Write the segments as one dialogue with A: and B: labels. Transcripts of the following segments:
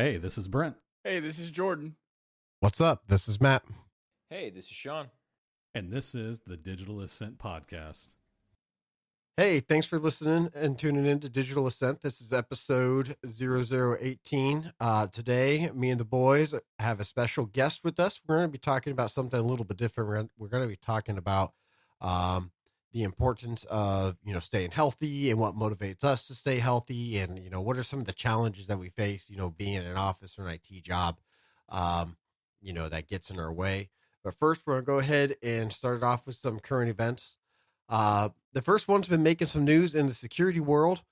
A: Hey, this is Brent.
B: Hey, this is Jordan.
C: What's up? This is Matt.
D: Hey, this is Sean.
A: And this is the Digital Ascent Podcast.
C: Hey, thanks for listening and tuning in to Digital Ascent. This is episode 0018. Uh, today, me and the boys have a special guest with us. We're going to be talking about something a little bit different. We're, we're going to be talking about um, the importance of, you know, staying healthy and what motivates us to stay healthy and, you know, what are some of the challenges that we face, you know, being in an office or an IT job, um, you know, that gets in our way. But first, we're to go ahead and start it off with some current events. Uh, the first one's been making some news in the security world.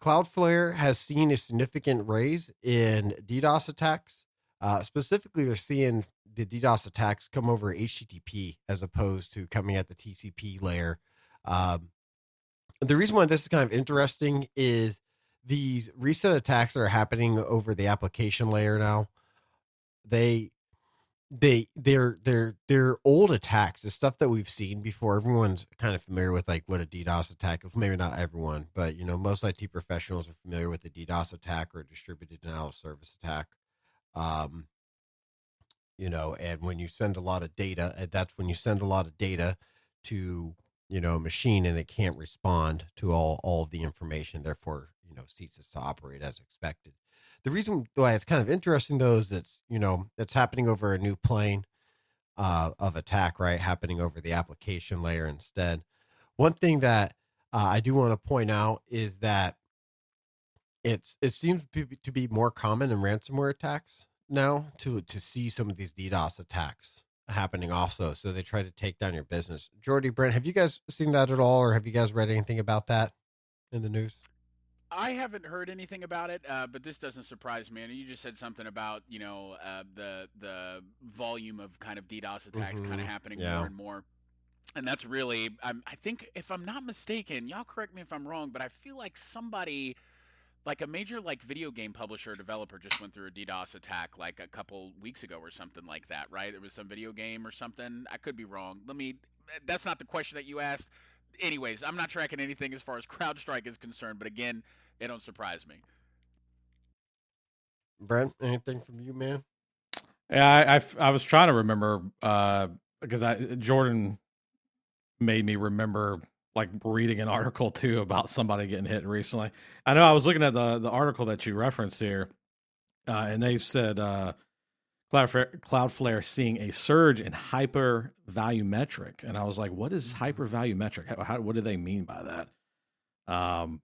C: Cloudflare has seen a significant raise in DDoS attacks. Uh, specifically, they're seeing the DDoS attacks come over HTTP as opposed to coming at the TCP layer. Um, the reason why this is kind of interesting is these recent attacks that are happening over the application layer now. They they they're they're they're old attacks the stuff that we've seen before everyone's kind of familiar with like what a ddos attack is maybe not everyone but you know most it professionals are familiar with a ddos attack or a distributed denial of service attack um you know and when you send a lot of data uh, that's when you send a lot of data to you know machine and it can't respond to all all of the information therefore you know ceases to operate as expected the reason why it's kind of interesting though is that you know that's happening over a new plane uh, of attack, right? Happening over the application layer instead. One thing that uh, I do want to point out is that it's it seems to be more common in ransomware attacks now to to see some of these DDoS attacks happening also. So they try to take down your business. Jordy, Brent, have you guys seen that at all, or have you guys read anything about that in the news?
B: I haven't heard anything about it, uh, but this doesn't surprise me. And you just said something about you know uh, the the volume of kind of DDoS attacks mm-hmm. kind of happening yeah. more and more, and that's really I'm, I think if I'm not mistaken, y'all correct me if I'm wrong, but I feel like somebody like a major like video game publisher developer just went through a DDoS attack like a couple weeks ago or something like that, right? It was some video game or something. I could be wrong. Let me. That's not the question that you asked. Anyways, I'm not tracking anything as far as CrowdStrike is concerned, but again, it don't surprise me.
C: Brent, anything from you, man?
A: Yeah, I, I, I was trying to remember uh, because I Jordan made me remember like reading an article too about somebody getting hit recently. I know I was looking at the the article that you referenced here, uh, and they said uh, Cloudflare, Cloudflare seeing a surge in hyper volumetric, and I was like, "What is mm-hmm. hyper? How, how, what do they mean by that?" Um,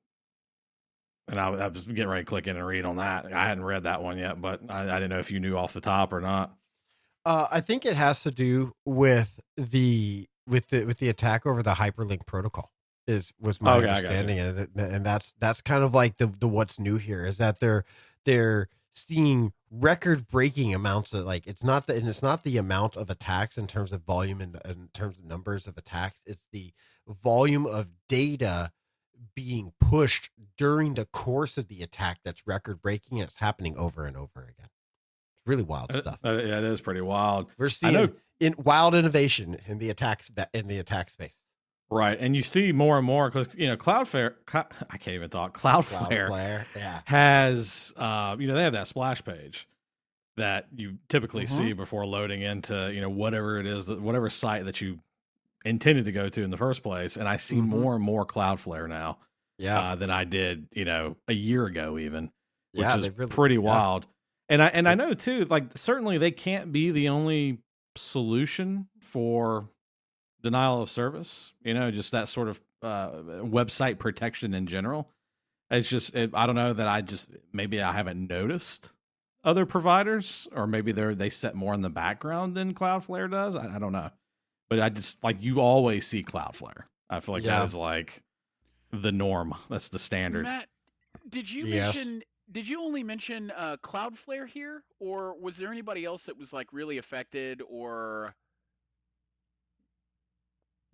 A: and I, I, was getting ready to click in and read on that. I hadn't read that one yet, but I, I didn't know if you knew off the top or not.
C: Uh, I think it has to do with the with the with the attack over the hyperlink protocol. Is was my okay, understanding, and, and that's that's kind of like the the what's new here is that they're they're seeing record breaking amounts of like it's not the and it's not the amount of attacks in terms of volume and in terms of numbers of attacks. It's the volume of data being pushed during the course of the attack that's record breaking and it's happening over and over again. It's really wild uh, stuff.
A: Uh, yeah, it is pretty wild.
C: We're seeing in wild innovation in the attacks in the attack space.
A: Right, and you see more and more because you know Cloudflare. I can't even talk. Cloudflare, Cloudflare yeah. has uh, you know they have that splash page that you typically mm-hmm. see before loading into you know whatever it is whatever site that you intended to go to in the first place. And I see mm-hmm. more and more Cloudflare now,
C: yeah,
A: uh, than I did, you know, a year ago even, which yeah, is really, pretty yeah. wild. And I and I know too, like certainly they can't be the only solution for denial of service. You know, just that sort of uh, website protection in general. It's just it, I don't know that I just maybe I haven't noticed other providers, or maybe they're they set more in the background than Cloudflare does. I, I don't know but I just like you always see Cloudflare. I feel like yeah. that is like the norm. That's the standard.
B: Matt, did you yes. mention? Did you only mention uh, Cloudflare here, or was there anybody else that was like really affected, or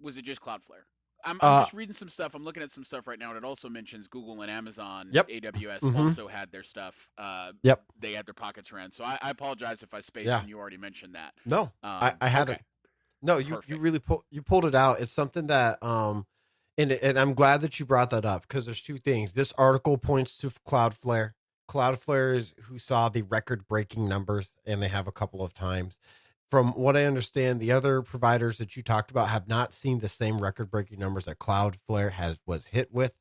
B: was it just Cloudflare? I'm, I'm uh, just reading some stuff. I'm looking at some stuff right now, and it also mentions Google and Amazon.
C: Yep.
B: AWS mm-hmm. also had their stuff. Uh,
C: yep.
B: They had their pockets ran. So I, I apologize if I spaced yeah. and you already mentioned that.
C: No, um, I, I had okay. it. No, you Perfect. you really pull, you pulled it out. It's something that um and and I'm glad that you brought that up because there's two things. This article points to Cloudflare Cloudflare is who saw the record breaking numbers, and they have a couple of times. From what I understand, the other providers that you talked about have not seen the same record breaking numbers that Cloudflare has was hit with.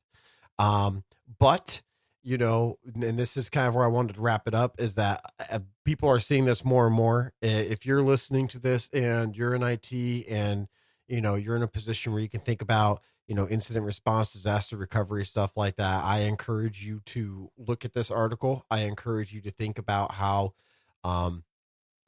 C: Um, but you know, and this is kind of where I wanted to wrap it up is that uh, people are seeing this more and more. If you're listening to this and you're in IT and you know you're in a position where you can think about you know incident response, disaster recovery, stuff like that, I encourage you to look at this article. I encourage you to think about how um,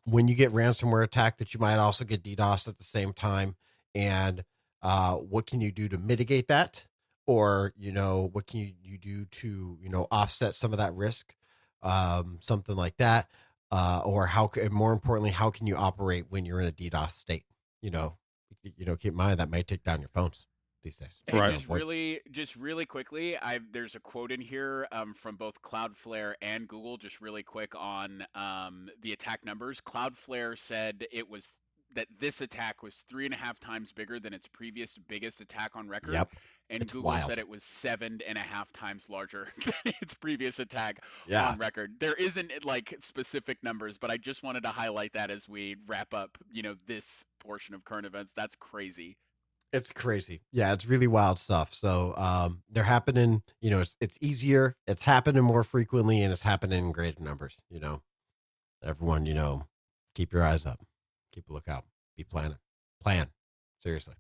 C: when you get ransomware attack that you might also get DDoS at the same time, and uh, what can you do to mitigate that? or you know what can you, you do to you know offset some of that risk um, something like that uh, or how and more importantly how can you operate when you're in a DDoS state you know you know keep in mind that might take down your phones these days
B: hey, right just really just really quickly i there's a quote in here um, from both cloudflare and google just really quick on um, the attack numbers cloudflare said it was that this attack was three and a half times bigger than its previous biggest attack on record.
C: Yep.
B: And
C: it's
B: Google
C: wild.
B: said it was seven and a half times larger than its previous attack
C: yeah.
B: on record. There isn't like specific numbers, but I just wanted to highlight that as we wrap up, you know, this portion of current events. That's crazy.
C: It's crazy. Yeah, it's really wild stuff. So um, they're happening, you know, it's it's easier, it's happening more frequently, and it's happening in greater numbers, you know. Everyone, you know, keep your eyes up keep a lookout. Be planning. Plan. Seriously.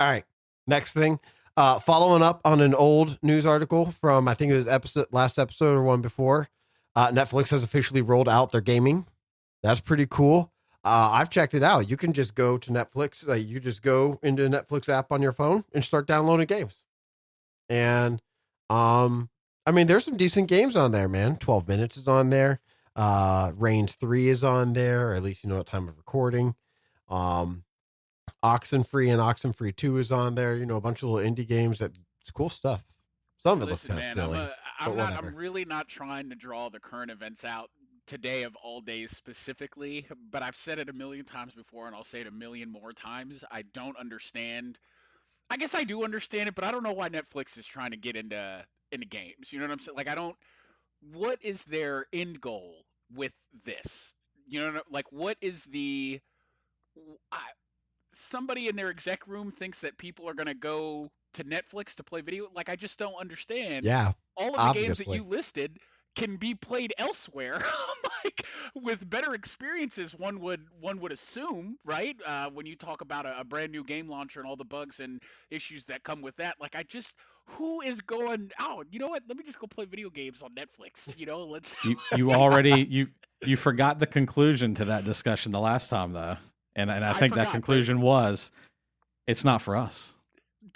C: All right. Next thing. Uh, following up on an old news article from I think it was episode last episode or one before. Uh, Netflix has officially rolled out their gaming. That's pretty cool. Uh, I've checked it out. You can just go to Netflix. Uh, you just go into the Netflix app on your phone and start downloading games. And um, I mean, there's some decent games on there, man. Twelve minutes is on there. Uh, Reigns 3 is on there, or at least you know what time of recording. Um, Oxenfree and Oxenfree 2 is on there. You know, a bunch of little indie games that it's cool stuff. Some of it Listen, looks kind of silly.
B: I'm, a, I'm not, I'm really not trying to draw the current events out today of all days specifically, but I've said it a million times before and I'll say it a million more times. I don't understand. I guess I do understand it, but I don't know why Netflix is trying to get into into games. You know what I'm saying? Like I don't what is their end goal with this? You know, like what is the I, somebody in their exec room thinks that people are going to go to Netflix to play video. Like I just don't understand.
C: Yeah,
B: all of the obviously. games that you listed can be played elsewhere, like with better experiences. One would one would assume, right? Uh, when you talk about a, a brand new game launcher and all the bugs and issues that come with that, like I just who is going oh you know what let me just go play video games on netflix you know let's
A: you, you already you you forgot the conclusion to that discussion the last time though and and i think I forgot, that conclusion but... was it's not for us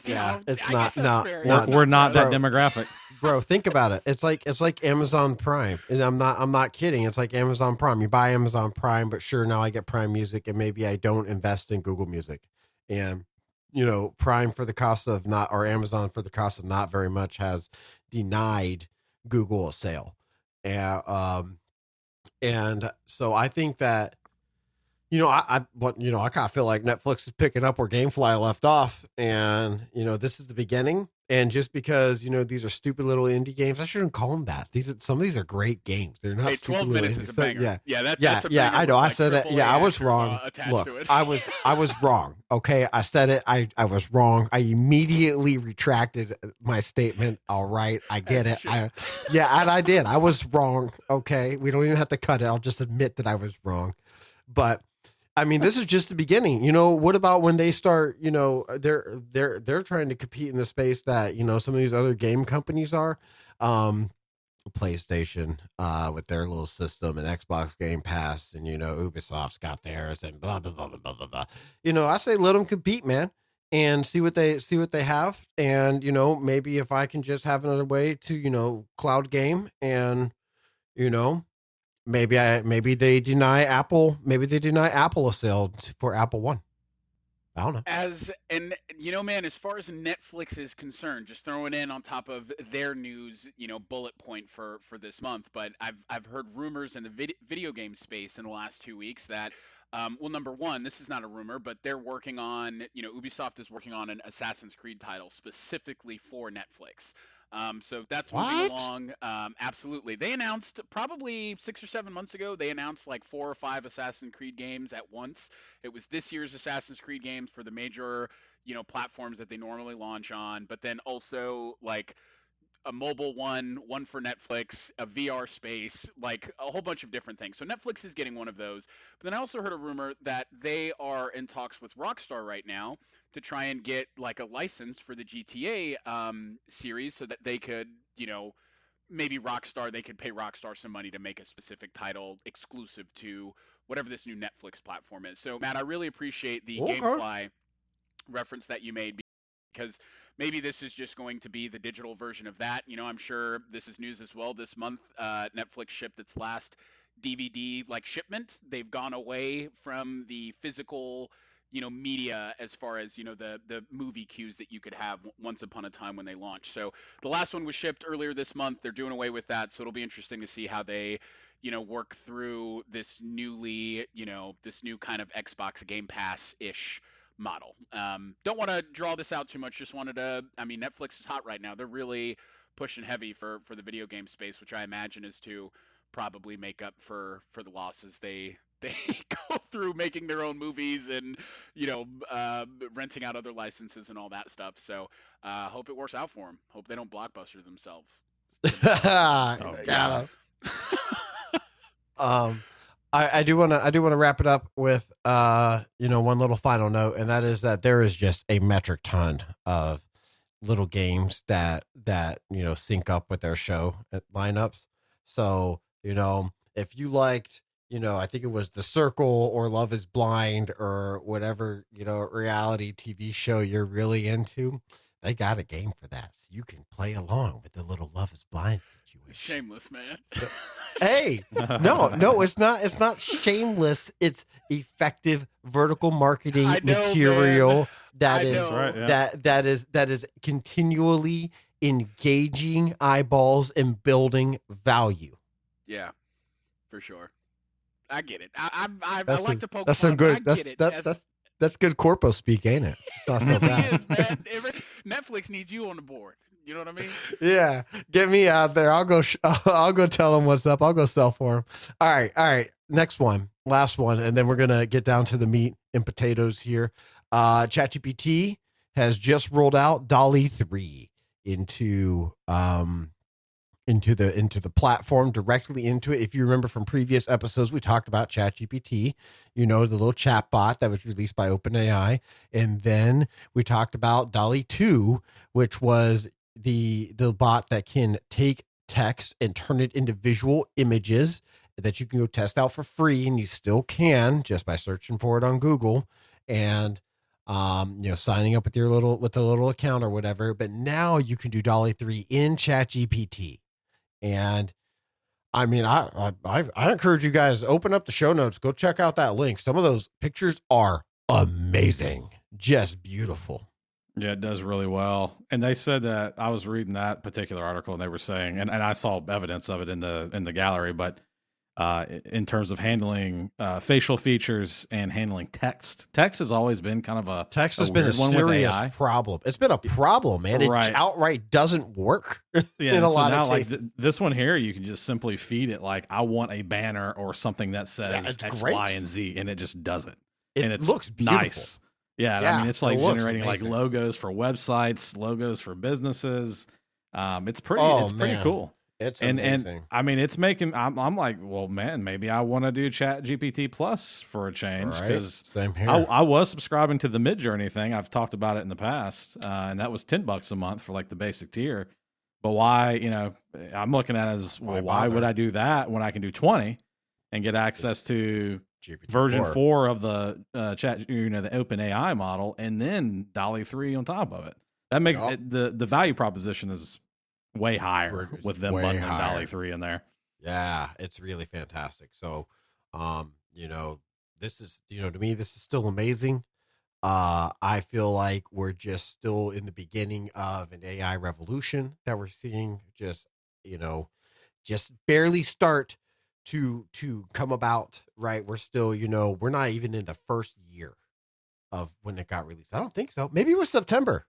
C: yeah it's not no
A: we're, we're not that demographic.
C: bro think about it. It's like it's like amazon prime. And i'm not i'm not kidding. It's like amazon prime. You buy amazon prime but sure now i get prime music and maybe i don't invest in google music. And you know, Prime for the cost of not, or Amazon for the cost of not very much has denied Google a sale. And, um, and so I think that, you know, I, I, what, you know, I kind of feel like Netflix is picking up where GameFly left off. And, you know, this is the beginning. And just because you know these are stupid little indie games, I shouldn't call them that. These are, some of these are great games. They're not hey, stupid little
B: indie.
C: So,
B: yeah,
C: yeah,
B: that,
C: yeah, yeah. I know. I said it. Yeah, I was wrong. Uh, Look, I was I was wrong. Okay, I said it. I I was wrong. I immediately retracted my statement. All right, I get it. I yeah, and I did. I was wrong. Okay, we don't even have to cut it. I'll just admit that I was wrong. But I mean, this is just the beginning. You know, what about when they start? You know, they're they're they're trying to compete in the space that you know some of these other game companies are. Um, PlayStation uh, with their little system and Xbox Game Pass, and you know Ubisoft's got theirs, and blah blah blah blah blah blah. You know, I say let them compete, man, and see what they see what they have, and you know maybe if I can just have another way to you know cloud game and you know maybe I maybe they deny Apple maybe they deny Apple a sale for Apple One. I don't know.
B: As and you know, man, as far as Netflix is concerned, just throwing in on top of their news, you know, bullet point for for this month. But I've I've heard rumors in the vid- video game space in the last two weeks that Um, well, number one, this is not a rumor, but they're working on, you know, Ubisoft is working on an Assassin's Creed title specifically for Netflix. Um, so that's what? moving along. Um, absolutely. They announced probably six or seven months ago, they announced like four or five Assassin's Creed games at once. It was this year's Assassin's Creed games for the major, you know, platforms that they normally launch on, but then also like a mobile one, one for Netflix, a VR space, like a whole bunch of different things. So Netflix is getting one of those. But then I also heard a rumor that they are in talks with Rockstar right now to try and get like a license for the GTA um, series so that they could, you know, maybe Rockstar they could pay Rockstar some money to make a specific title exclusive to whatever this new Netflix platform is. So Matt, I really appreciate the okay. GameFly reference that you made because maybe this is just going to be the digital version of that. You know, I'm sure this is news as well. This month, uh, Netflix shipped its last DVD like shipment. They've gone away from the physical, you know, media as far as you know the the movie queues that you could have once upon a time when they launched. So the last one was shipped earlier this month. They're doing away with that, so it'll be interesting to see how they you know work through this newly you know this new kind of Xbox Game Pass ish model. Um, don't want to draw this out too much. Just wanted to. I mean, Netflix is hot right now. They're really pushing heavy for for the video game space, which I imagine is to probably make up for for the losses they they go through making their own movies and you know uh, renting out other licenses and all that stuff. So uh, hope it works out for them. Hope they don't blockbuster themselves.
C: oh, Got um, I, I do want to I do want to wrap it up with uh you know one little final note, and that is that there is just a metric ton of little games that that you know sync up with their show uh, lineups. So you know if you liked you know I think it was The Circle or Love Is Blind or whatever you know reality TV show you're really into, they got a game for that, so you can play along with the little Love Is Blind situation.
B: Shameless man.
C: hey, no, no, it's not. It's not shameless. It's effective vertical marketing know, material man. that is right, yeah. that that is that is continually engaging eyeballs and building value.
B: Yeah, for sure. I get it. I I, I, I like to poke.
C: That's some good. That's, that, that's, that's that's good corpo speak, ain't it? It's not so bad.
B: Netflix needs you on the board. You know what I mean?
C: Yeah, get me out there. I'll go. Sh- I'll go tell them what's up. I'll go sell for them. All right, all right. Next one, last one, and then we're gonna get down to the meat and potatoes here. Uh, ChatGPT has just rolled out DALL-E three into um into the into the platform directly into it. If you remember from previous episodes, we talked about ChatGPT, you know, the little chat bot that was released by OpenAI, and then we talked about DALL-E 2, which was the the bot that can take text and turn it into visual images that you can go test out for free and you still can just by searching for it on Google and um you know signing up with your little with a little account or whatever. But now you can do DALL-E 3 in chat gpt and i mean I, I i encourage you guys open up the show notes go check out that link some of those pictures are amazing just beautiful
A: yeah, it does really well. And they said that I was reading that particular article and they were saying and, and I saw evidence of it in the in the gallery, but uh, in terms of handling uh, facial features and handling text. Text has always been kind of a
C: text has a been a serious problem. It's been a problem, man. It right. outright doesn't work yeah, in a so lot now, of cases.
A: Like th- this one here, you can just simply feed it like I want a banner or something that says yeah, X, great. Y, and Z, and it just does it.
C: It
A: and it
C: looks beautiful.
A: nice. Yeah, yeah, I mean it's like it generating like logos for websites, logos for businesses. Um, it's pretty. Oh, it's pretty cool.
C: It's
A: and
C: amazing.
A: and I mean it's making. I'm I'm like, well, man, maybe I want to do Chat GPT Plus for a change because
C: right. same here.
A: I, I, was subscribing to the Midjourney thing. I've talked about it in the past, uh, and that was ten bucks a month for like the basic tier. But why? You know, I'm looking at it as well. Why, why would I do that when I can do twenty and get access to GPT version 4. of the uh, chat, you know, the Open AI model, and then DALL-E three on top of it. That makes yep. it, the the value proposition is way higher it's with them bundling DALL-E three in there.
C: Yeah, it's really fantastic. So, um, you know, this is you know to me this is still amazing. Uh, I feel like we're just still in the beginning of an AI revolution that we're seeing. Just you know, just barely start to to come about. Right, we're still, you know, we're not even in the first year of when it got released. I don't think so. Maybe it was September.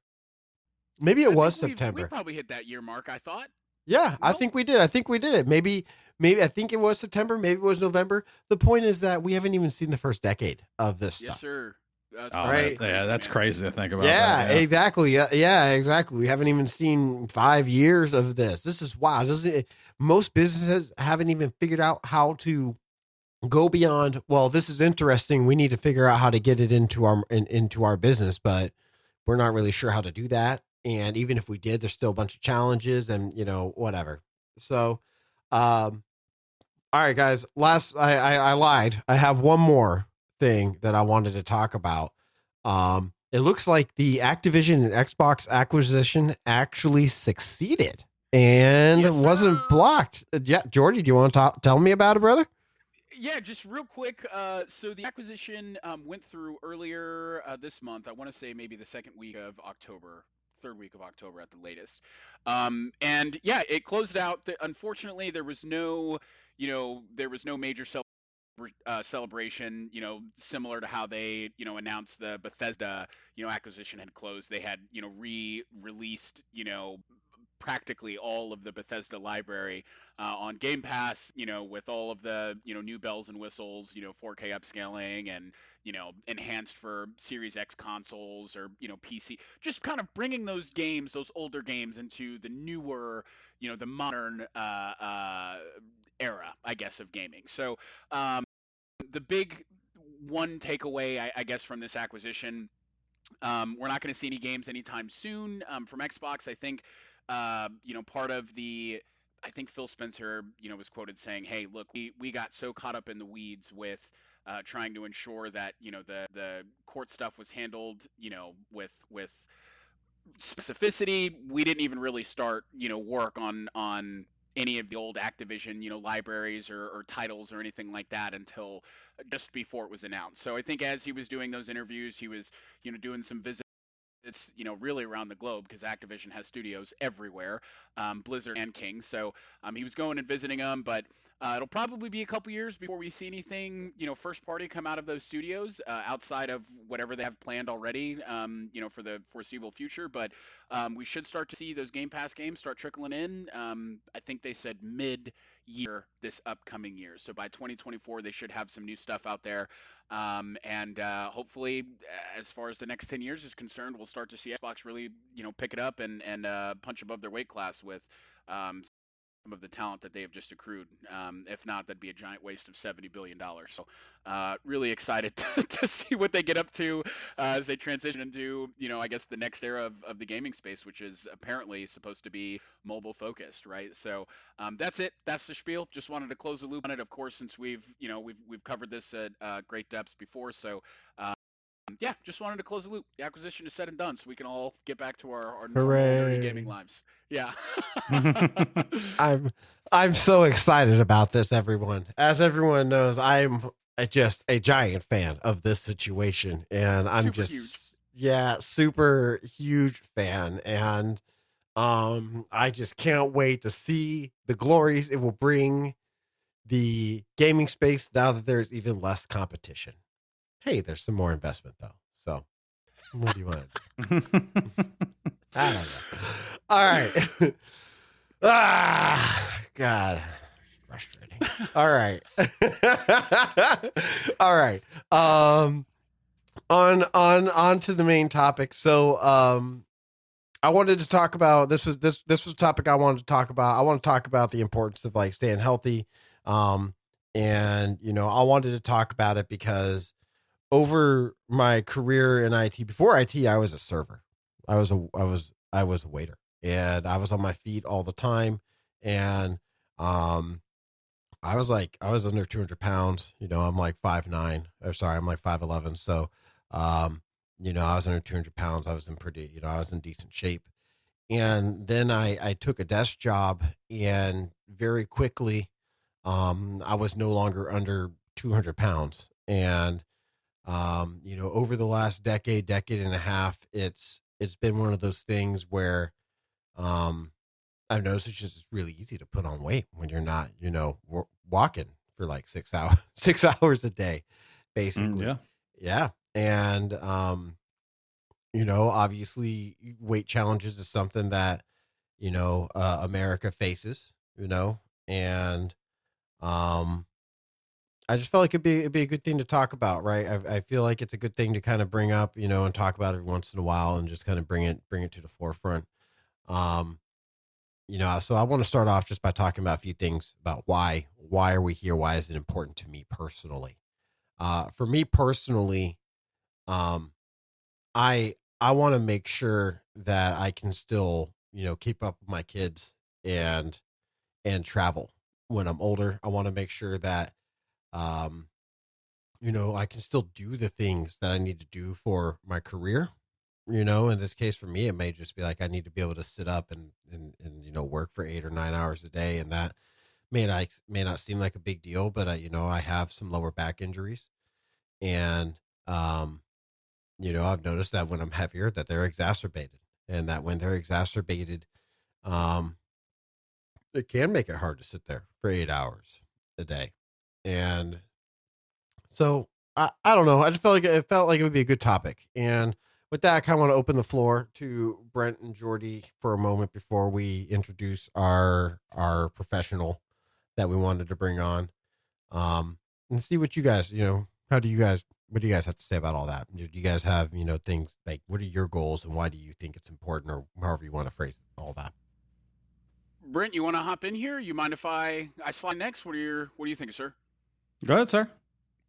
C: Maybe it
B: I
C: was September.
B: We probably hit that year mark. I thought.
C: Yeah, I think we did. I think we did it. Maybe, maybe I think it was September. Maybe it was November. The point is that we haven't even seen the first decade of this
B: Yes,
C: stuff.
B: sir. That's
A: Oh,
C: Right.
A: that- yeah, that's crazy to think about.
C: Yeah,
A: that,
C: exactly. Yeah, yeah, exactly. We haven't even seen five years of this. This is wow. Doesn't it, most businesses haven't even figured out how to go beyond. Well, this is interesting. We need to figure out how to get it into our in, into our business, but we're not really sure how to do that. And even if we did, there's still a bunch of challenges, and you know whatever. So, um, all right, guys. Last, I, I I lied. I have one more thing that I wanted to talk about. Um, it looks like the Activision and Xbox acquisition actually succeeded and
B: Yes,
C: wasn't
B: sir.
C: blocked. Uh, Yeah, Jordy, do you want to talk, tell me about it, brother?
B: Yeah, just real quick. Uh, so the acquisition um, went through earlier uh, this month. I want to say maybe the second week of October, third week of October at the latest. Um, and yeah, it closed out. The, unfortunately, there was no, you know, there was no major cel- uh, celebration. You know, similar to how they, you know, announced the Bethesda, you know, acquisition had closed. They had, you know, re-released, you know, practically all of the Bethesda library uh, on Game Pass, you know, with all of the, you know, new bells and whistles, you know, 4K upscaling and, you know, enhanced for Series X consoles or, you know, PC, just kind of bringing those games, those older games into the newer, you know, the modern uh, uh, era, I guess, of gaming. So um, the big one takeaway, I, I guess, from this acquisition um, we're not going to see any games anytime soon um, from Xbox. I think, uh, you know, part of the, I think Phil Spencer, you know, was quoted saying, "Hey, look, we we got so caught up in the weeds with." Uh, trying to ensure that you know the the court stuff was handled you know with with specificity we didn't even really start you know work on on any of the old Activision, you know, libraries or, or, titles or anything like that until just before it was announced. So I think as he was doing those interviews, he was, you know, doing some visits, you know, really around the globe because Activision has studios everywhere, um, Blizzard and King. So um, he was going and visiting them, but uh, it'll probably be a couple years before we see anything, you know, first party come out of those studios uh, outside of whatever they have planned already, um, you know, for the foreseeable future. But um, we should start to see those Game Pass games start trickling in. Um, I think they said mid year this upcoming year. So by 2024, they should have some new stuff out there. Um, and uh, hopefully, as far as the next 10 years is concerned, we'll start to see Xbox really, you know, pick it up and, and uh, punch above their weight class with um, of the talent that they have just accrued. Um, if not, that'd be a giant waste of $70 billion. So, uh, really excited to, to, see what they get up to uh, as they transition into, you know, I guess the next era of, of the gaming space, which is apparently supposed to be mobile focused, right? So, um, that's it. That's the spiel. Just wanted to close the loop on it, of course, since we've, you know, we've, we've covered this at uh, great depths before. So, um, yeah, just wanted to close the loop. The acquisition is said and done, so we can all get back to our, our normal gaming lives. Yeah.
C: I'm I'm so excited about this, everyone. As everyone knows, I'm just a giant fan of this situation, and I'm
B: Super
C: just
B: huge.
C: yeah, super huge fan, and um, I just can't wait to see the glories it will bring the gaming space now that there's even less competition. Hey, there's some more investment though. So, what do you want? to do? I don't know. All right. ah, God, frustrating. All right. All right. Um, on on on to the main topic. So, um, I wanted to talk about this was this this was a topic I wanted to talk about. I want to talk about the importance of like staying healthy. Um, and you know, I wanted to talk about it because over my career in IT, before IT, I was a server. I was a I was I was a waiter, and I was on my feet all the time, and um, I was like I was under two hundred pounds. You know, I'm like five nine. Or sorry, I'm like five eleven. So, um, you know, I was under two hundred pounds. I was in pretty, you know, I was in decent shape. And then I I took a desk job, and very quickly, um, I was no longer under two hundred pounds, and um, you know, over the last decade, decade and a half, it's it's been one of those things where um I've noticed it's just really easy to put on weight when you're not, you know, walking for like six hours, six hours a day,
A: Mm,
C: basically.
A: yeah.
C: Yeah. And, um, you know, obviously weight challenges is something that, you know, uh, America faces, you know, and, um, I just felt like it'd be, it'd be a good thing to talk about, right? I, I feel like it's a good thing to kind of bring up, you know, and talk about every once in a while and just kind of bring it, bring it to the forefront. Um, you know, so I want to start off just by talking about a few things about why, why are we here? Why is it important to me personally? Uh, for me personally, um, I I want to make sure that I can still, you know, keep up with my kids and and travel when I'm older. I want to make sure that, um, you know, I can still do the things that I need to do for my career. You know, in this case for me, it may just be like I need to be able to sit up and and and you know work for eight or nine hours a day, and that may not may not seem like a big deal, but I, you know, I have some lower back injuries, and um, you know, I've noticed that when I'm heavier, that they're exacerbated, and that when they're exacerbated, um, it can make it hard to sit there for eight hours a day, and so I, I don't know. I just felt like it felt like it would be a good topic, and with that, I kind of want to open the floor to Brent and Jordy for a moment before we introduce our our professional that we wanted to bring on, um, and see what you guys, you know, how do you guys, what do you guys have to say about all that? Do you guys have, you know, things like what are your goals and why do you think it's important, or however you want to phrase it, all that?
B: Brent, you want to hop in here? You mind if I I slide next? What are your What do you think, sir?
A: Go ahead, sir.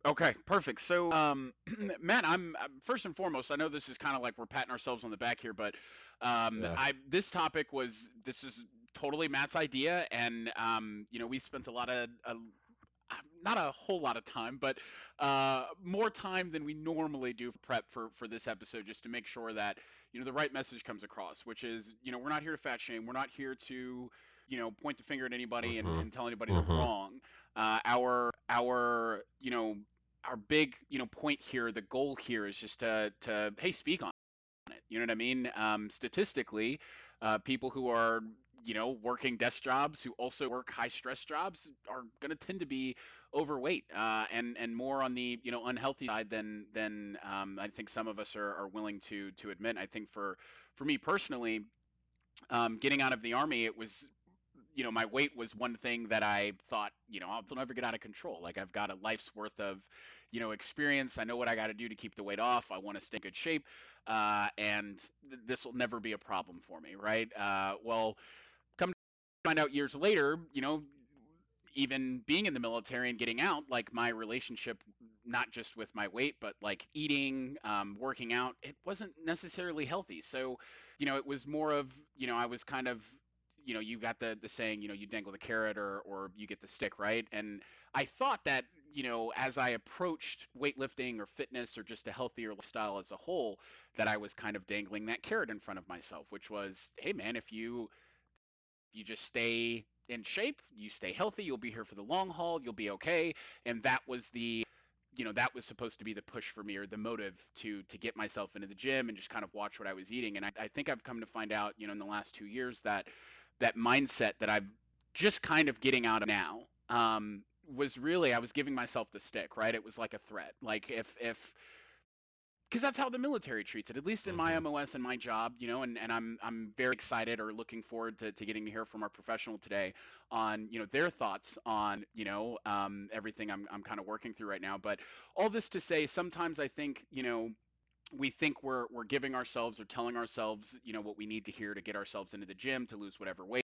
B: Okay, perfect. So, um, Matt, I'm first and foremost. I know this is kind of like we're patting ourselves on the back here, but um,
C: Yeah.
B: I this topic was this is totally Matt's idea, and um, you know we spent a lot of uh, not a whole lot of time, but uh, more time than we normally do for prep for for this episode, just to make sure that you know the right message comes across, which is you know we're not here to fat shame, we're not here to you know point the finger at anybody and,
C: Mhm.
B: and tell anybody
C: Mhm.
B: they're wrong. Uh, our our you know our big you know point here the goal here is just to to hey speak on it you know what i mean um, statistically uh, people who are you know working desk jobs who also work high stress jobs are going to tend to be overweight uh, and and more on the you know unhealthy side than than um, i think some of us are, are willing to to admit i think for for me personally um, getting out of the army it was you know, my weight was one thing that I thought, you know, I'll never get out of control. Like I've got a life's worth of, you know, experience. I know what I got to do to keep the weight off. I want to stay in good shape, uh, and th- this will never be a problem for me, right? Uh, well, come to find out years later, you know, even being in the military and getting out, like my relationship, not just with my weight, but like eating, um, working out, it wasn't necessarily healthy. So, you know, it was more of, you know, I was kind of, you know, you got the the saying, you know, you dangle the carrot or or you get the stick, right? And I thought that, you know, as I approached weightlifting or fitness or just a healthier lifestyle as a whole, that I was kind of dangling that carrot in front of myself, which was, hey man, if you you just stay in shape, you stay healthy, you'll be here for the long haul, you'll be okay. And that was the you know that was supposed to be the push for me or the motive to to get myself into the gym and just kind of watch what I was eating. And I, I think I've come to find out, you know, in the last two years that that mindset that I'm just kind of getting out of now um, was really I was giving myself the stick, right? It was like a threat. Like if if because that's how the military treats it, at least in my. MOS and my job, you know, and, and I'm I'm very excited or looking forward to, to getting to hear from our professional today on, you know, their thoughts on, you know, um, everything I'm I'm kind of working through right now. But all this to say, sometimes I think, you know, we think we're we're giving ourselves or telling ourselves, you know, what we need to hear to get ourselves into the gym to lose whatever weight.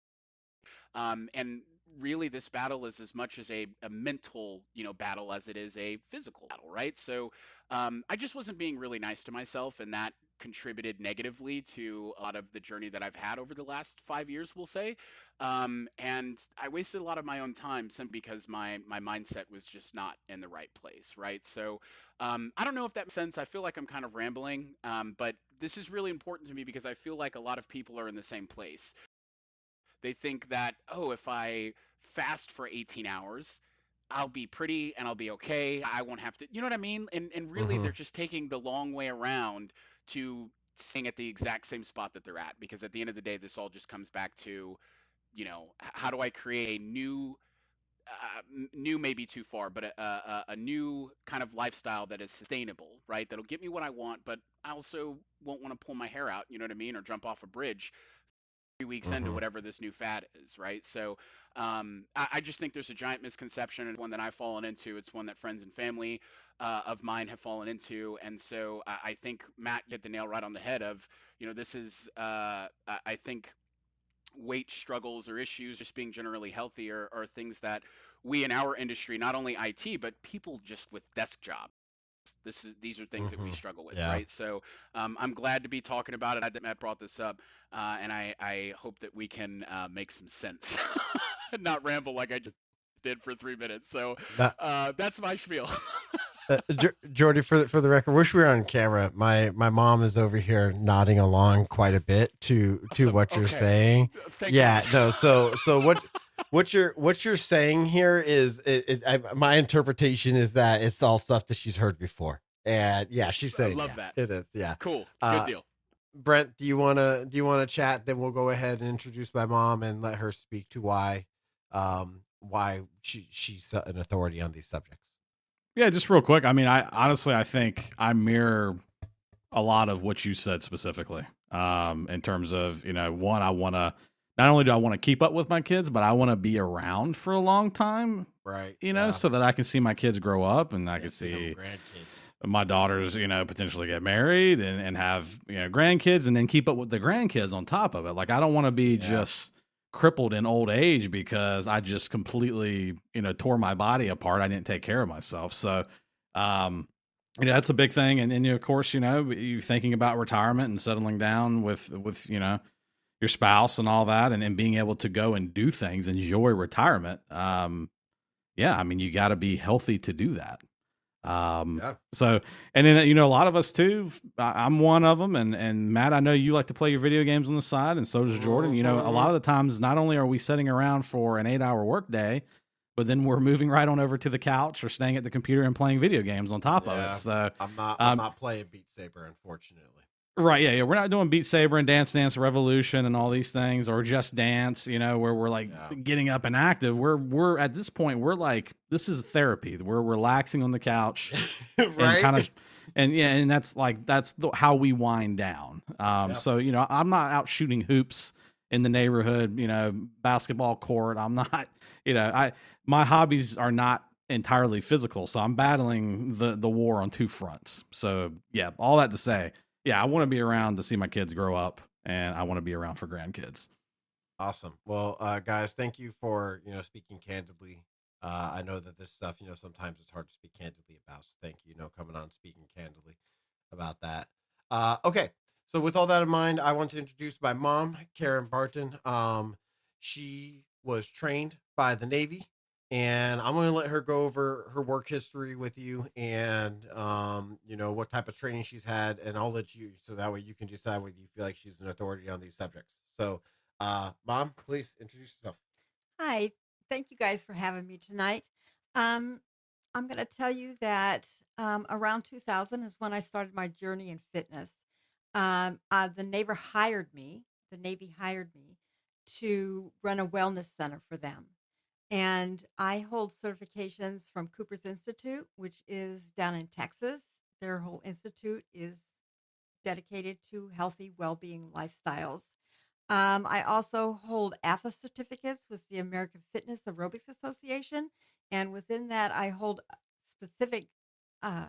B: Um, and really, this battle is as much as a, a mental, you know, battle as it is a physical battle, right? So um, I just wasn't being really nice to myself, and that contributed negatively to a lot of the journey that I've had over the last five years, we'll say. Um, and I wasted a lot of my own time simply because my my mindset was just not in the right place, right? So um, I don't know if that makes sense. I feel like I'm kind of rambling, um, but this is really important to me because I feel like a lot of people are in the same place they think that, oh, if I fast for 18 hours, I'll be pretty and I'll be okay. I won't have to, you know what I mean? And and really,
C: Mhm.
B: they're just taking the long way around to staying at the exact same spot that they're at. Because at the end of the day, this all just comes back to, you know, how do I create a new uh, new maybe too far, but a, a, a, new kind of lifestyle that is sustainable, right? That'll get me what I want, but I also won't want to pull my hair out, you know what I mean, or jump off a bridge three weeks mm-hmm. into whatever this new fad is, right? So um, I, I, just think there's a giant misconception, and one that I've fallen into. It's one that friends and family uh, of mine have fallen into, and so I, I, think Matt hit the nail right on the head. Of you know, this is uh, I think weight struggles or issues, just being generally healthy, are, are things that we in our industry, not only IT, but people just with desk jobs. This is these are things mm-hmm. that we mm-hmm. struggle with, yeah. right? So um, I'm glad to be talking about it. I, Matt brought this up, uh, and I, I hope that we can uh, make some sense, and not ramble like I just did for three minutes. So uh, that's my spiel.
C: uh, Jordy, for the, for the record, wish we were on camera. My my mom is over here nodding along quite a bit to to awesome. what you're okay. saying. Thank yeah, you. no. So so what what you're what you're saying here is it, it, I, my interpretation is that it's all stuff that she's heard before, and yeah, she's saying
B: I love
C: yeah,
B: that.
C: It is, yeah,
B: cool, good uh, deal.
C: Brent, do you want to do you want to chat? Then we'll go ahead and introduce my mom and let her speak to why um why she she's an authority on these subjects.
A: Yeah, just real quick. I mean, I honestly I think I mirror a lot of what you said specifically. Um, in terms of you know, one, I want to not only do I want to keep up with my kids, but I want to be around for a long time.
C: Right.
A: You know, yeah. so that I can see my kids grow up and I yeah, can see my daughters, you know, potentially get married and, and have, you know, grandkids and then keep up with the grandkids on top of it. Like I don't want to be yeah. just crippled in old age because I just completely, you know, tore my body apart. I didn't take care of myself. So, um, you know, that's a big thing. And then, of course, you know, you thinking about retirement and settling down with, with, you know, your spouse and all that and, and being able to go and do things, enjoy retirement. Um, yeah, I mean, you got to be healthy to do that. Um, yeah. so, and then, you know, a lot of us too, I, am one of them. And, and Matt, I know you like to play your video games on the side and so does Jordan. You know, a lot of the times, not only are we sitting around for an eight hour workday, but then we're moving right on over to the couch or staying at the computer and playing video games on top yeah, of it. So
C: I'm not, I'm um, not playing Beat Saber, unfortunately.
A: Right, yeah, yeah. We're not doing Beat Saber and Dance Dance Revolution and all these things, or just dance. You know, where we're like getting up and active. We're we're at this point. We're like this is therapy. We're relaxing on the couch,
C: right? And kind of,
A: and yeah, and that's like that's the, how we wind down. Um, so you know, I'm not out shooting hoops in the neighborhood. You know, basketball court. I'm not. You know, I my hobbies are not entirely physical, so I'm battling the the war on two fronts. So yeah, all that to say yeah, I want to be around to see my kids grow up, and I want to be around for grandkids.
C: Awesome. Well, uh, guys, thank you for you know speaking candidly. Uh, I know that this stuff, you know, sometimes it's hard to speak candidly about. So thank you, you know, coming on speaking candidly about that. Uh, okay, so with all that in mind, I want to introduce my mom, Karen Barton. Um, she was trained by the Navy and I'm going to let her go over her work history with you and um, you know what type of training she's had, and I'll let you so that way you can decide whether you feel like she's an authority on these subjects. So, uh, mom, please introduce yourself.
D: Hi, thank you guys for having me tonight. Um, I'm going to tell you that um, around 2000 is when I started my journey in fitness. Um, uh, the Navy hired me. The Navy hired me to run a wellness center for them. And I hold certifications from Cooper's Institute, which is down in Texas. Their whole institute is dedicated to healthy, well being lifestyles. Um, I also hold AFA certificates with the American Fitness Aerobics Association. And within that, I hold uh, specific uh,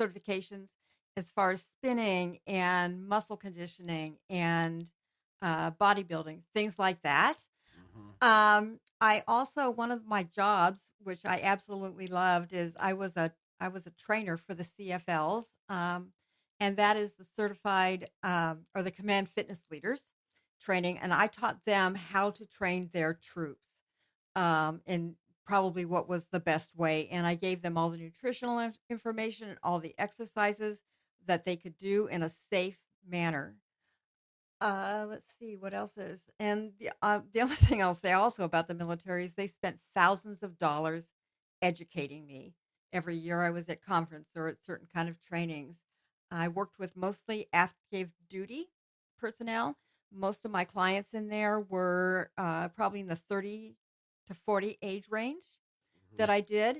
D: certifications as far as spinning and muscle conditioning and uh, bodybuilding, things like that. Mm-hmm. Um, I also one of my jobs, which I absolutely loved, is I was a I was a trainer for the CFLs, um, and that is the certified um, or the command fitness leaders training, and I taught them how to train their troops um, in probably what was the best way, and I gave them all the nutritional information and all the exercises that they could do in a safe manner. Uh, let's see what else is. And the uh, the other thing I'll say also about the military is they spent thousands of dollars educating me every year I was at conference or at certain kind of trainings. I worked with mostly active duty personnel. Most of my clients in there were uh, probably in the 30 to 40 age range mm-hmm. that I did.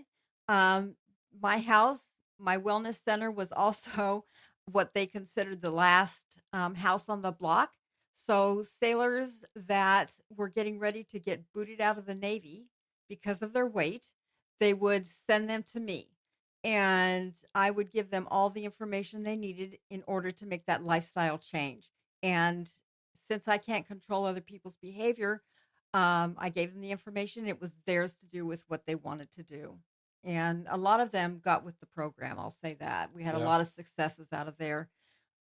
D: Um, my house, my wellness center was also what they considered the last um, house on the block. So sailors that were getting ready to get booted out of the Navy because of their weight, they would send them to me. And I would give them all the information they needed in order to make that lifestyle change. And since I can't control other people's behavior, um, I gave them the information. It was theirs to do with what they wanted to do. And a lot of them got with the program. I'll say that. We had yeah. a lot of successes out of there.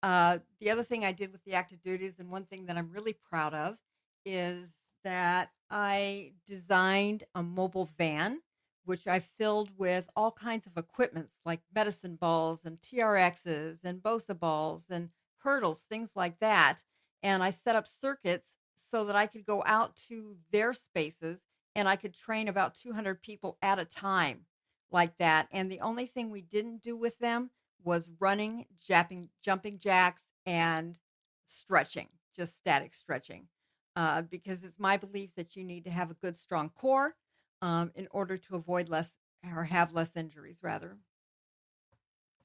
D: Uh, the other thing I did with the active duties, and one thing that I'm really proud of, is that I designed a mobile van, which I filled with all kinds of equipments like medicine balls and TRXs and Bosu balls and hurdles, things like that. And I set up circuits so that I could go out to their spaces and I could train about 200 people at a time like that. And the only thing we didn't do with them was running, jumping, jumping jacks, and stretching, just static stretching. Uh, because it's my belief that you need to have a good, strong core um, in order to avoid less or have less injuries, rather.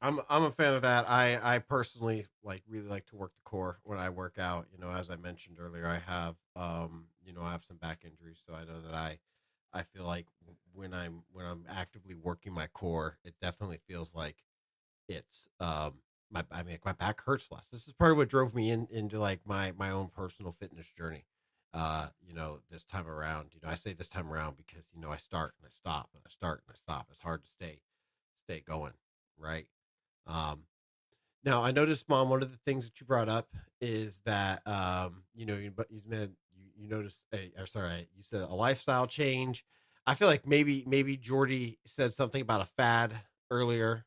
C: I'm I'm a fan of that. I I personally like really like to work the core when I work out. You know, as I mentioned earlier, I have um you know I have some back injuries, so I know that I I feel like when I'm when I'm actively working my core, it definitely feels like it's um my I mean my back hurts less. This is part of what drove me in into like my my own personal fitness journey. Uh, you know, this time around, you know, I say this time around because you know I start and I stop and I start and I stop. It's hard to stay stay going, right? Um, now I noticed, mom. One of the things that you brought up is that um, you know, you you you, you noticed. A, or sorry, you said a lifestyle change. I feel like maybe maybe Jordy said something about a fad earlier.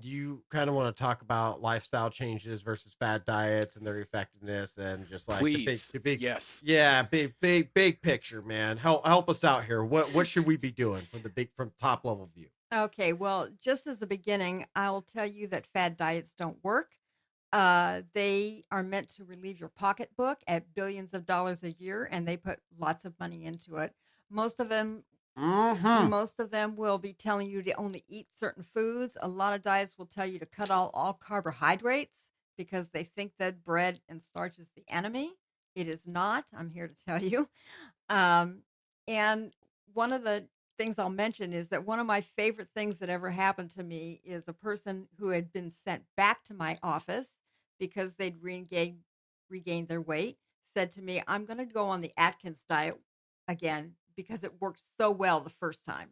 C: Do you kind of want to talk about lifestyle changes versus fad diets and their effectiveness and just like
B: Please.
C: the big, the big,
B: yes,
C: yeah, big, big, big picture, man. Help help us out here. What what should we be doing from the big from top level view?
D: Okay, well, just as a beginning, I will tell you that fad diets don't work. Uh, they are meant to relieve your pocketbook at billions of dollars a year, and they put lots of money into it. Most of them, mm-hmm. most of them will be telling you to only eat certain foods. A lot of diets will tell you to cut all all carbohydrates because they think that bread and starch is the enemy. It is not. I'm here to tell you. Um, and one of the things I'll mention is that one of my favorite things that ever happened to me is a person who had been sent back to my office because they'd regained regained their weight said to me, "I'm going to go on the Atkins diet again because it worked so well the first time."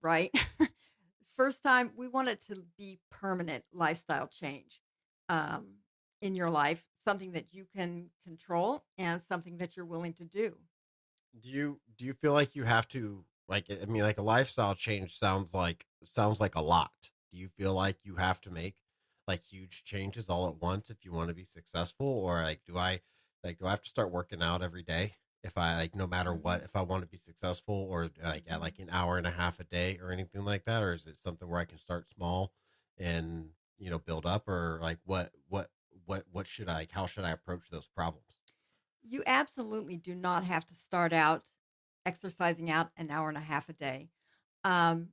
D: Right? first time we want it to be permanent lifestyle change um, in your life, something that you can control and something that you're willing to do.
C: Do you do you feel like you have to like I mean, like a lifestyle change sounds like sounds like a lot. Do you feel like you have to make like huge changes all at once if you want to be successful, or like do I like do I have to start working out every day if I like no matter what if I want to be successful, or like at like an hour and a half a day or anything like that, or is it something where I can start small and you know build up, or like what what what what should I like how should I approach those problems?
D: You absolutely do not have to start out exercising out an hour and a half a day. Um,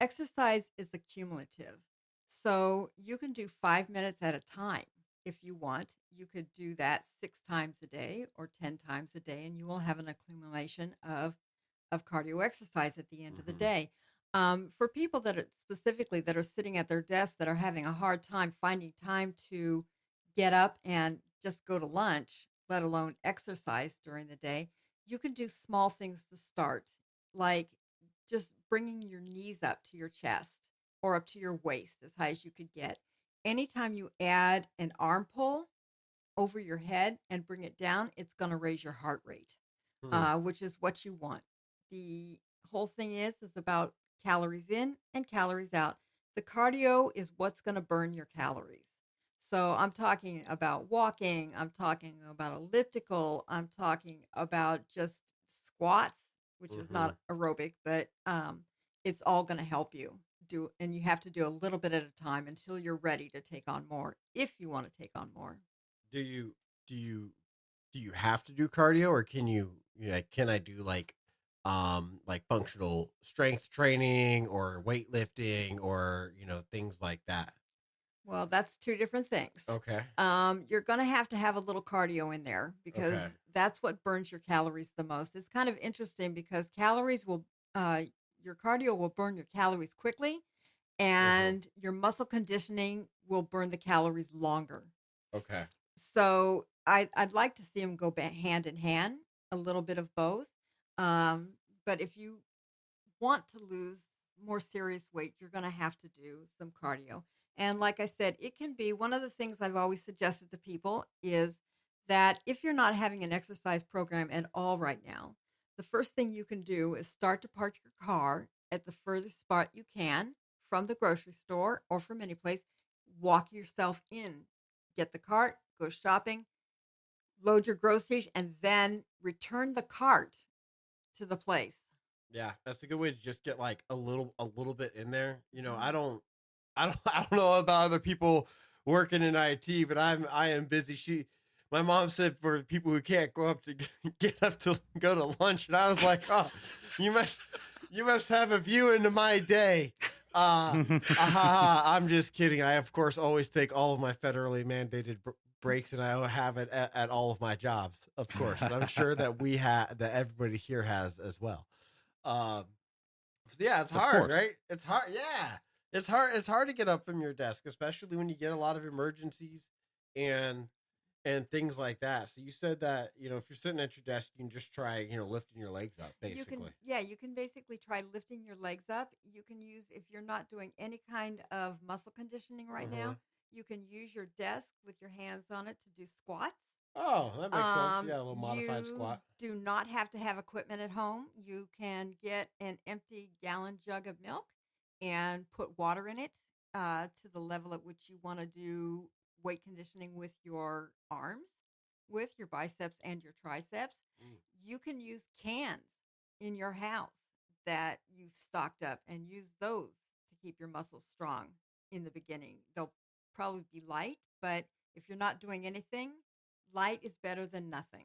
D: exercise is accumulative. So you can do five minutes at a time if you want. You could do that six times a day or 10 times a day, and you will have an accumulation of, of cardio exercise at the end mm-hmm. of the mm-hmm. day. Um, for people that are specifically that are sitting at their desks that are having a hard time finding time to get up and just go to lunch, let alone exercise during the day, you can do small things to start, like just bringing your knees up to your chest or up to your waist as high as you could get. Anytime you add an arm pull over your head and bring it down, it's going to raise your heart rate, mm-hmm. uh, which is what you want. The whole thing is is about calories in and calories out. The cardio is what's going to burn your calories. So I'm talking about walking, I'm talking about elliptical, I'm talking about just squats, which mm-hmm. is not mm-hmm. aerobic, but um, it's all going to help you do. And you have to do a little bit at a time until you're ready to take on more, if you want to take on more.
C: Do you do you do you have to do cardio, or can you? Like, can I do like um, like functional strength training or weightlifting or you know things like that?
D: Well, that's two different things.
C: Okay.
D: Um, you're going to have to have a little cardio in there because
C: Okay.
D: that's what burns your calories the most. It's kind of interesting because calories will, uh, your cardio will burn your calories quickly, and your muscle conditioning will burn the calories longer.
C: Okay.
D: So I, I'd like to see them go hand in hand, a little bit of both. Um, but if you want to lose more serious weight, you're going to have to do some cardio. And like I said, it can be one of the things I've always suggested to people is that if you're not having an exercise program at all right now, the first thing you can do is start to park your car at the furthest spot you can from the grocery store or from any place. Walk yourself in, get the cart, go shopping, load your groceries, and then return the cart to the place.
C: Yeah, that's a good way to just get like a little a little bit in there. You know, mm-hmm. I don't I don't I don't know about other people working in IT, but I'm I am busy. She my mom said for people who can't go up to get up to go to lunch and I was like, "Oh, you must you must have a view into my day." Uh, ah, I'm just kidding. I of course always take all of my federally mandated br- breaks and I have it at, at all of my jobs, of course. And I'm sure that we have that everybody here has as well. Um, so yeah, it's
A: Of
C: hard,
A: course.
C: right? It's hard. Yeah, it's hard. It's hard to get up from your desk, especially when you get a lot of emergencies and and things like that. So you said that you know if you're sitting at your desk, you can just try you know lifting your legs up,
D: You
C: basically.
D: can, yeah, you can basically try lifting your legs up. You can use, if you're not doing any kind of muscle conditioning right now,
C: Mhm.
D: you can use your desk with your hands on it to do squats.
C: Oh, that makes sense.
D: Um,
C: Yeah, a little modified
D: you
C: squat.
D: Do not have to have equipment at home. You can get an empty gallon jug of milk and put water in it uh, to the level at which you want to do weight conditioning with your arms, with your biceps and your triceps.
C: Mm.
D: You can use cans in your house that you've stocked up and use those to keep your muscles strong in the beginning. They'll probably be light, but if you're not doing anything, light is better than nothing.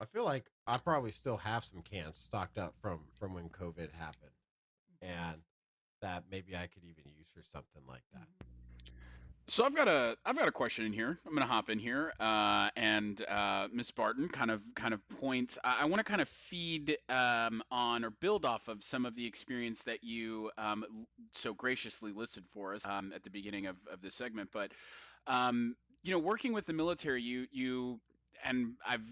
C: I feel like I probably still have some cans stocked up from from when COVID happened, and that maybe I could even use for something like that.
B: So I've got a I've got a question in here. I'm gonna hop in here, uh, and uh, Miss Barton kind of kind of point. I, I want to kind of feed um, on or build off of some of the experience that you um, so graciously listed for us um, at the beginning of, of this segment. But um, you know, working with the military, you you and I've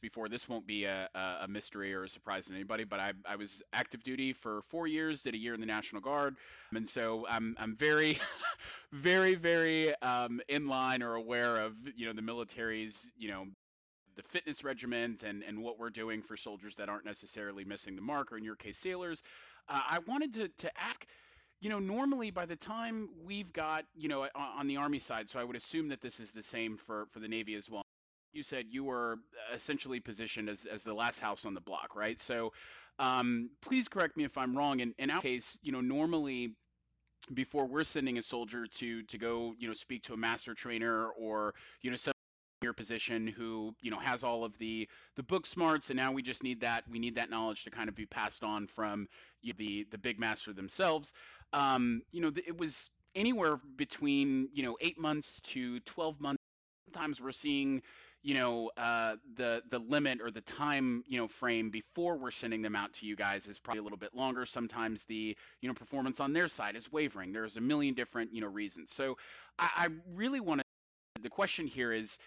B: before this won't be a, a mystery or a surprise to anybody but I, I was active duty for four years did a year in the national guard. And so i'm i'm very very very um, in line or aware of you know the military's you know the fitness regiment and and what we're doing for soldiers that aren't necessarily missing the mark or in your case sailors. Uh, i wanted to to ask you know normally by the time we've got you know on, on the army side so i would assume that this is the same for for the navy as well you said you were essentially positioned as, as the last house on the block, right? So um, please correct me if I'm wrong. In, in our case, you know, normally before we're sending a soldier to to go, you know, speak to a master trainer or you know some your position who you know has all of the the book smarts and now we just need that we need that knowledge to kind of be passed on from you know, the the big master themselves um, you know it was anywhere between you know eight months to 12 months sometimes we're seeing you know uh, the the limit or the time you know frame before we're sending them out to you guys is probably a little bit longer. Sometimes the you know performance on their side is wavering. There's a million different you know reasons. So i, I really want to the question here is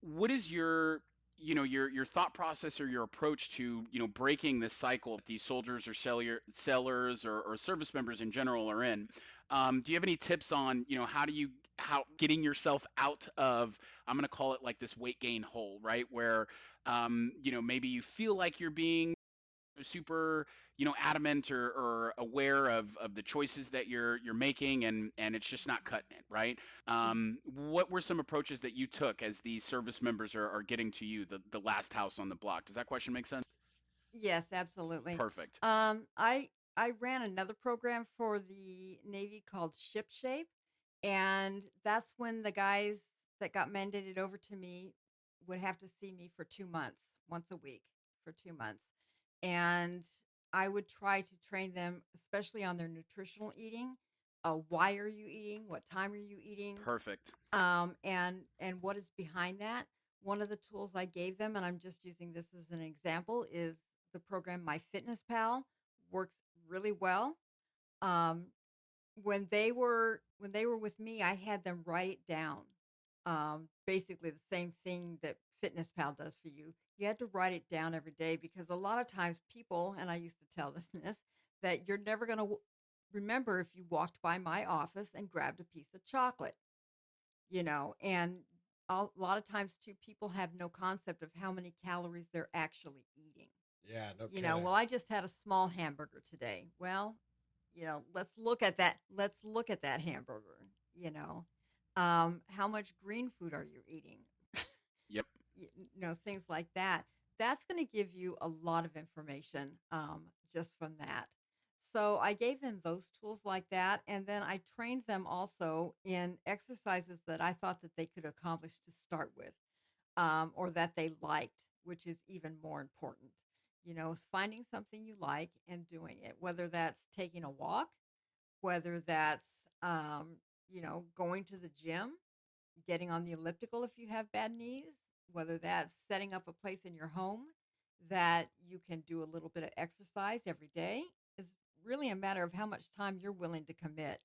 B: what is your you know your your thought process or your approach to you know breaking this cycle that these soldiers or seller, sellers or, or service members in general are in? Um, do you have any tips on you know how do you how getting yourself out of i'm going to call it like this weight gain hole right? Where um, you know maybe you feel like you're being super you know adamant or, or aware of, of the choices that you're you're making and and it's just not cutting it right? Um, what were some approaches that you took as these service members are, are getting to you the, the last house on the block? Does that question make sense?
D: Yes, absolutely.
B: perfect.
D: Um, I I ran another program for the Navy called Ship Shape, and that's when the guys that got mandated over to me would have to see me for two months, once a week. for two months. And I would try to train them, especially on their nutritional eating. Uh, why are you eating? What time are you eating?
B: Perfect.
D: Um, and and what is behind that? One of the tools I gave them, and I'm just using this as an example, is the program My Fitness Pal works really well. Um, when they were when they were with me, I had them write it down. Um, basically, the same thing that Fitness Pal does for you. You had to write it down every day because a lot of times people, and I used to tell them this, that you're never going to w- remember if you walked by my office and grabbed a piece of chocolate, you know, and a lot of times too, people have no concept of how many calories they're actually eating.
C: Yeah, no.
D: You know, well, I just had a small hamburger today. Well, you know, let's look at that. Let's look at that hamburger. You know, um, how much green food are you eating?
B: Yep.
D: you know, things like that. That's going to give you a lot of information um, just from that. So I gave them those tools like that, and then I trained them also in exercises that I thought that they could accomplish to start with, um, or that they liked, which is even more important you know, finding something you like and doing it, whether that's taking a walk, whether that's, um, you know, going to the gym, getting on the elliptical if you have bad knees, whether that's setting up a place in your home that you can do a little bit of exercise every day is really a matter of how much time you're willing to commit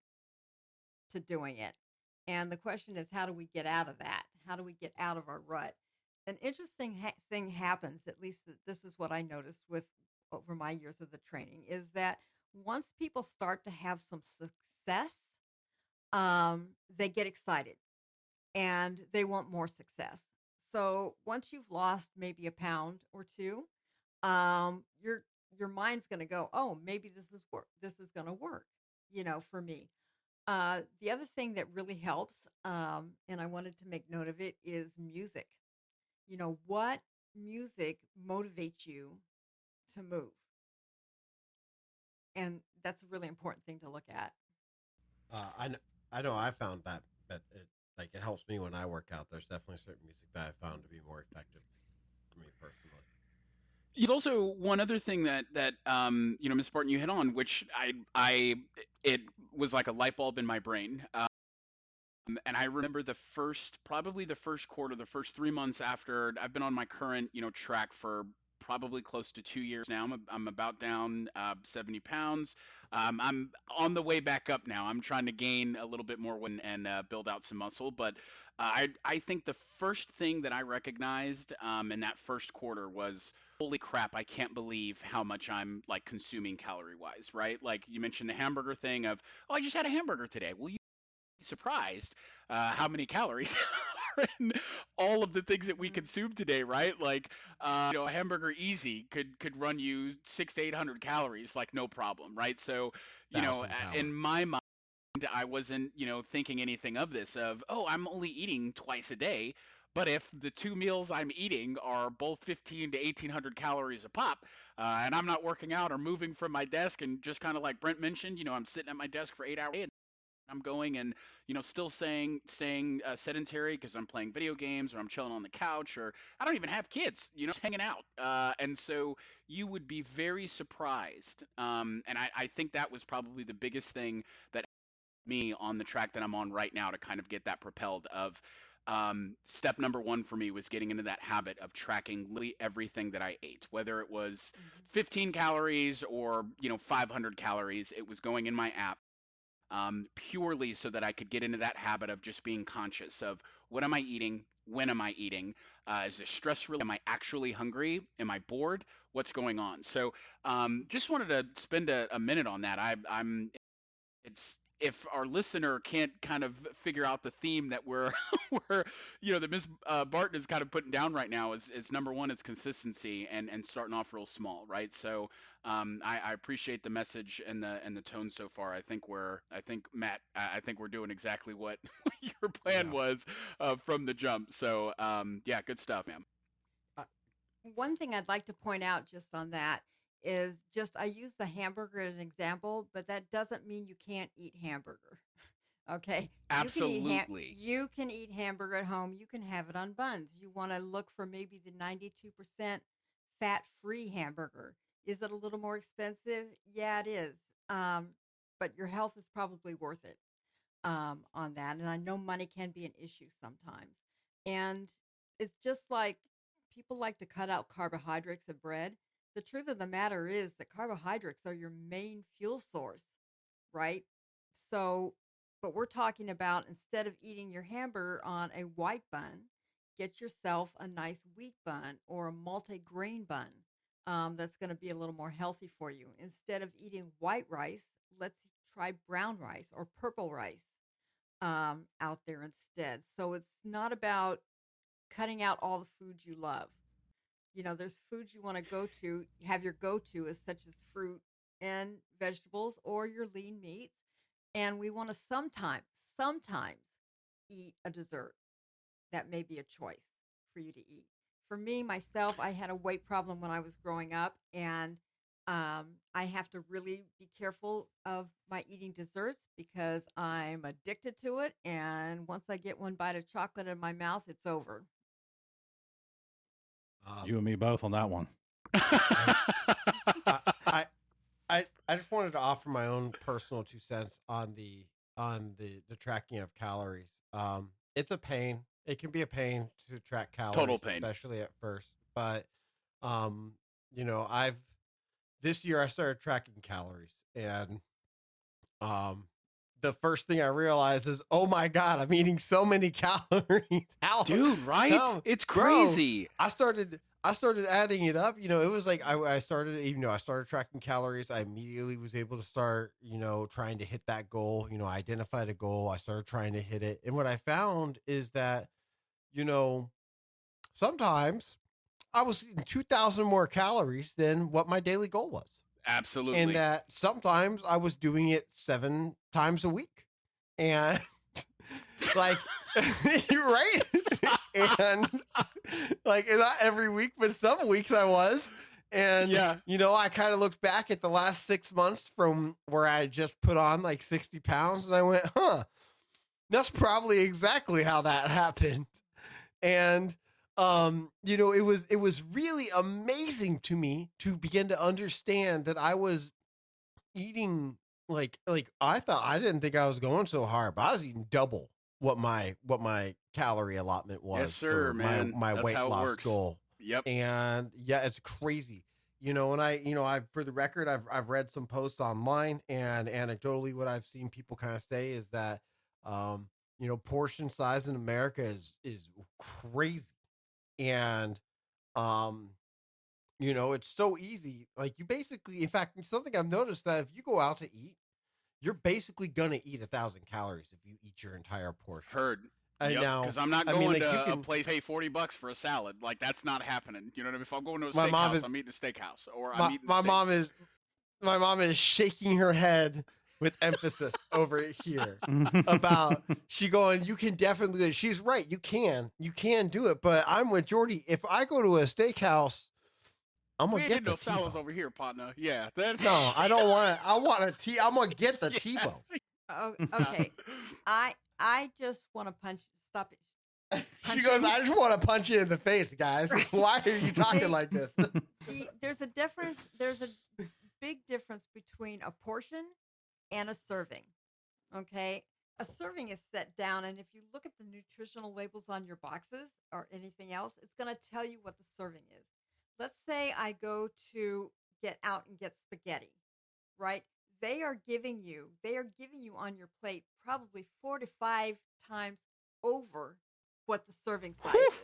D: to doing it. And the question is, how do we get out of that? How do we get out of our rut? An interesting ha- thing happens at least this is what i noticed with over my years of the training is that once people start to have some success um, they get excited and they want more success. So once you've lost maybe a pound or two um, your your mind's going to go oh maybe this is work this is going to work you know for me. Uh, the other thing that really helps um, and i wanted to make note of it is music you know, what music motivates you to move? And that's a really important thing to look at.
C: Uh, I know, I know I found that that it like it helps me when I work out. There's definitely certain music that I found to be more effective for me personally.
B: There's also one other thing that that um, you know, Miss Barton, you hit on, which I I it was like a light bulb in my brain. Uh, and I remember the first, probably the first quarter, the first three months after I've been on my current, you know, track for probably close to two years now. I'm, I'm about down uh, 70 pounds. Um, I'm on the way back up now. I'm trying to gain a little bit more and, and uh, build out some muscle. But uh, I, I think the first thing that I recognized um, in that first quarter was, holy crap, I can't believe how much I'm like consuming calorie wise, right? Like you mentioned the hamburger thing of, oh, I just had a hamburger today. Well, you surprised uh, how many calories are in all of the things that we mm-hmm. consume today, right? Like, uh, you know, a hamburger easy could could run you six to eight hundred calories, like no problem, right? So, you know, in my mind. I wasn't, you know, thinking anything of this of, oh, I'm only eating twice a day. But if the two meals I'm eating are both 15 to 1800 calories a pop, uh, and I'm not working out or moving from my desk, and just kind of like Brent mentioned, you know, I'm sitting at my desk for eight hours and I'm going and you know still saying staying uh, sedentary because I'm playing video games or I'm chilling on the couch or I don't even have kids, you know, just hanging out. Uh, and so you would be very surprised. Um, and I, I think that was probably the biggest thing that me on the track that I'm on right now to kind of get that propelled of um, step number one for me was getting into that habit of tracking literally everything that I ate, whether it was mm-hmm. 15 calories or you know 500 calories. It was going in my app um, purely so that I could get into that habit of just being conscious of what am I eating, when am I eating, uh, is this stress really? Am I actually hungry? Am I bored? What's going on? So, um, just wanted to spend a, a minute on that. I, I'm, it's if our listener can't kind of figure out the theme that we're we're you know that Miss uh, Barton is kind of putting down right now is, is number one it's consistency and and starting off real small right so um, I, I appreciate the message and the and the tone so far I think we're I think Matt I think we're doing exactly what your plan yeah. was uh, from the jump so um, yeah good stuff ma'am.
D: Uh, one thing I'd like to point out just on that is just I use the hamburger as an example, but that doesn't mean you can't eat hamburger. okay.
B: Absolutely.
D: You can, eat you can eat hamburger at home. You can have it on buns. You want to look for maybe the 92% fat-free hamburger. Is it a little more expensive? Yeah, it is. Um, but your health is probably worth it um, on that. And I know money can be an issue sometimes. And it's just like people like to cut out carbohydrates and bread. The truth of the matter is that carbohydrates are your main fuel source, right? So, but we're talking about instead of eating your hamburger on a white bun, get yourself a nice wheat bun or a multi-grain bun um, that's going to be a little more healthy for you. Instead of eating white rice, let's try brown rice or purple rice um, out there instead. So it's not about cutting out all the foods you love. You know, there's foods you want to go to, have your go to is such as fruit and vegetables or your lean meats. And we want to sometimes, sometimes eat a dessert. That may be a choice for you to eat. For me, myself, I had a weight problem when I was growing up, and um, I have to really be careful of my eating desserts because I'm addicted to it. And once I get one bite of chocolate in my mouth, it's over.
A: Um, you and me both on that one.
C: I, I, I, I just wanted to offer my own personal two cents on the on the the tracking of calories. Um, it's a pain. It can be a pain to track calories,
B: total pain,
C: especially at first. But, um, you know, I've this year I started tracking calories and um the first thing I realized is, oh my god, I'm eating so many calories.
B: How, dude? Right? No, it's crazy.
C: Bro, I started, I started adding it up. You know, it was like I, I started, you know, I started tracking calories. I immediately was able to start, you know, trying to hit that goal. You know, I identified a goal. I started trying to hit it, and what I found is that, you know, sometimes I was eating 2,000 more calories than what my daily goal was.
B: Absolutely.
C: And that sometimes I was doing it seven times a week. And like, you're right. and like, not every week, but some weeks I was. And, yeah. you know, I kind of looked back at the last six months from where I just put on like 60 pounds and I went, huh, that's probably exactly how that happened. And, um you know it was it was really amazing to me to begin to understand that i was eating like like i thought i didn't think i was going so hard but i was eating double what my what my calorie allotment was
B: yes sir man.
C: my, my weight loss goal.
B: Yep.
C: And yeah it's crazy. You know and i you know i've for the record i've i've read some posts online and anecdotally what i've seen people kind of say is that um you know portion size in america is is crazy and um you know it's so easy like you basically in fact something i've noticed that if you go out to eat you're basically gonna eat a thousand calories if you eat your entire portion
B: heard
C: I yep, know
B: because I'm not going I mean, like, to can, a place pay forty bucks for a salad. Like that's not happening. You know what I mean? If I'm going to a steakhouse, I'm eating a steakhouse, or
C: my,
B: I'm eating.
C: My mom is, my mom is shaking her head with emphasis over here about she going you can definitely she's right you can you can do it but i'm with jordy. If i go to a steakhouse i'm gonna get the no
B: salads over here partner. Yeah
C: that's no i don't want to i want a t i'm gonna get the t-bone.
D: Oh, okay. I i just want to punch stop it
C: she goes, I just want to punch you in the face, guys. Why are you talking like this?
D: there's a difference. There's a big difference between a portion and a serving. Okay. A serving is set down, and if you look at the nutritional labels on your boxes or anything else, it's going to tell you what the serving is. Let's say I go to get out and get spaghetti, right? They are giving you, they are giving you on your plate probably four to five times over what the serving size is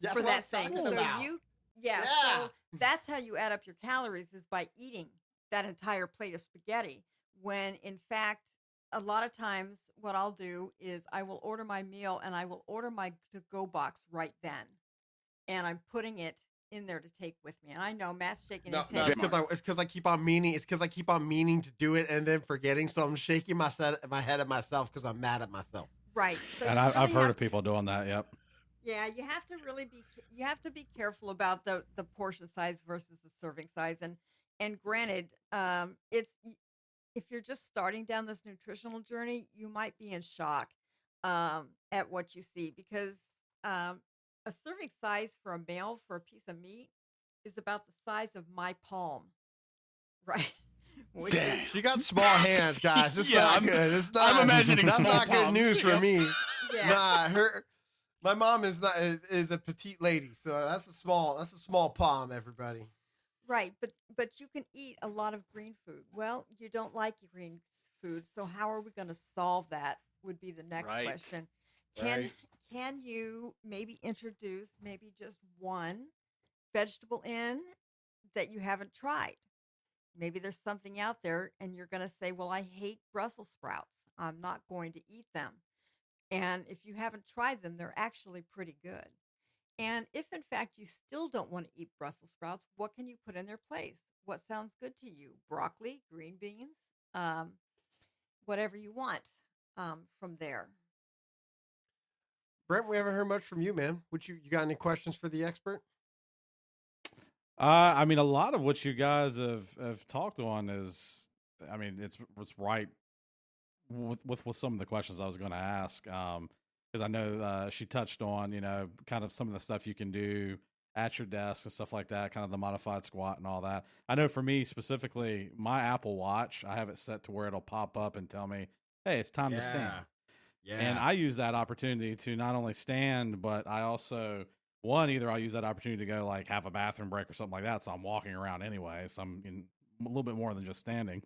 C: that's
D: for that
C: thing.
D: So
C: about.
D: you, yeah, yeah, so that's how you add up your calories is by eating that entire plate of spaghetti when in fact a lot of times what I'll do is I will order my meal and I will order my to go box right then. And I'm putting it in there to take with me. And I know Matt's shaking
C: no,
D: his
C: no,
D: head.
C: It's because I, it's because I keep on meaning. It's because I keep on meaning to do it and then forgetting. So I'm shaking my, set, my head at myself because I'm mad at myself.
D: Right.
A: So and I, have heard of people doing that. Yep.
D: Yeah, you have to really be you have to be careful about the the portion size versus the serving size. And and granted, um, it's if you're just starting down this nutritional journey, you might be in shock um, at what you see because um, a serving size for a male for a piece of meat is about the size of my palm. Right.
C: Damn. She got small hands, guys. This is yeah, not
B: I'm,
C: good. It's not.
B: I'm imagining
C: that's not
B: good
C: news for me. Yeah. Nah, her. My mom is not is, is, a petite lady, so that's a small that's a small palm. Everybody.
D: Right, but but you can eat a lot of green food. Well, you don't like green food, so how are we going to solve that? Would be the next right. question. Can right. can you maybe introduce maybe just one vegetable in that you haven't tried? Maybe there's something out there and you're going to say, Well, I hate Brussels sprouts. I'm not going to eat them. And if you haven't tried them, they're actually pretty good. And if in fact you still don't want to eat Brussels sprouts, what can you put in their place? What sounds good to you? Broccoli, green beans, um, whatever you want um, from there.
C: Brent, we haven't heard much from you, man. Would you you got any questions for the expert?
A: Uh, I mean, a lot of what you guys have have talked on is, I mean, it's it's right with with, with some of the questions I was going to ask. Um, because I know uh, she touched on, you know, kind of some of the stuff you can do at your desk and stuff like that, kind of the modified squat and all that. I know for me specifically, my Apple Watch, I have it set to where it'll pop up and tell me, "Hey, it's time yeah. to stand." Yeah. And I use that opportunity to not only stand, but I also one either I'll use that opportunity to go like have a bathroom break or something like that. So I'm walking around anyway, so I'm in a little bit more than just standing.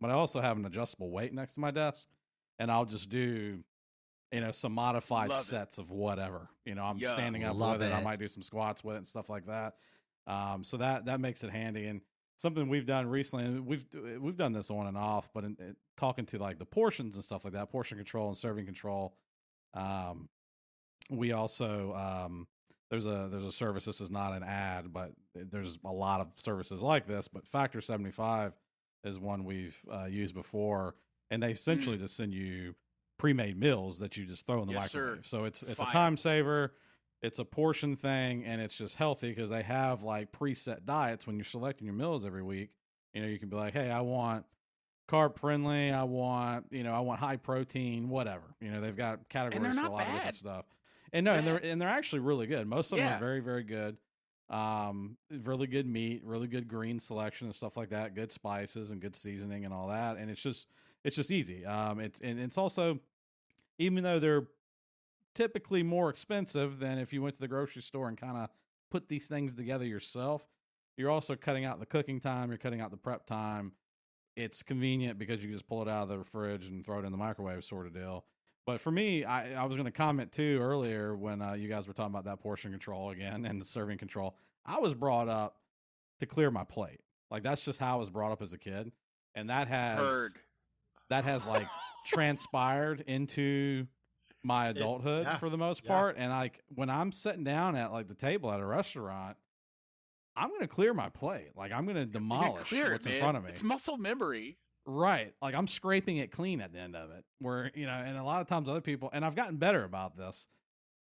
A: But I also have an adjustable weight next to my desk, and I'll just do you know some modified love sets it. of whatever. You know, I'm yeah, standing up with it. it. I might do some squats with it and stuff like that. Um, so that that makes it handy and something we've done recently. And we've we've done this on and off, but in, in, talking to like the portions and stuff like that, portion control and serving control. Um, we also um, there's a there's a service. This is not an ad, but there's a lot of services like this. But Factor 75 is one we've uh, used before, and they essentially mm. just send you pre-made meals that you just throw in the yes, microwave. Sir. So it's it's a time saver. It's a portion thing, and it's just healthy because they have like preset diets when you're selecting your meals every week. You know, you can be like, hey, I want carb friendly. I want, you know, I want high protein, whatever. You know, they've got categories for a lot bad. of different stuff. And no, and they're and they're actually really good. Most of them yeah. are very very good. Um, really good meat, really good green selection and stuff like that. Good spices and good seasoning and all that. And it's just it's just easy. Um, it's and it's also even though they're typically more expensive than if you went to the grocery store and kind of put these things together yourself. You're also cutting out the cooking time. You're cutting out the prep time. It's convenient because you just pull it out of the fridge and throw it in the microwave, sort of deal. But for me, I, I was going to comment too earlier when uh, you guys were talking about that portion control again and the serving control. I was brought up to clear my plate. Like that's just how I was brought up as a kid, and that has Heard. That has like transpired into my adulthood it, yeah, for the most yeah. part. And like when I'm sitting down at like the table at a restaurant, I'm going to clear my plate. Like I'm going to demolish what's it, in front of me.
B: It's muscle memory.
A: Right. Like I'm scraping it clean at the end of it. Where, you know, and a lot of times other people, and I've gotten better about this.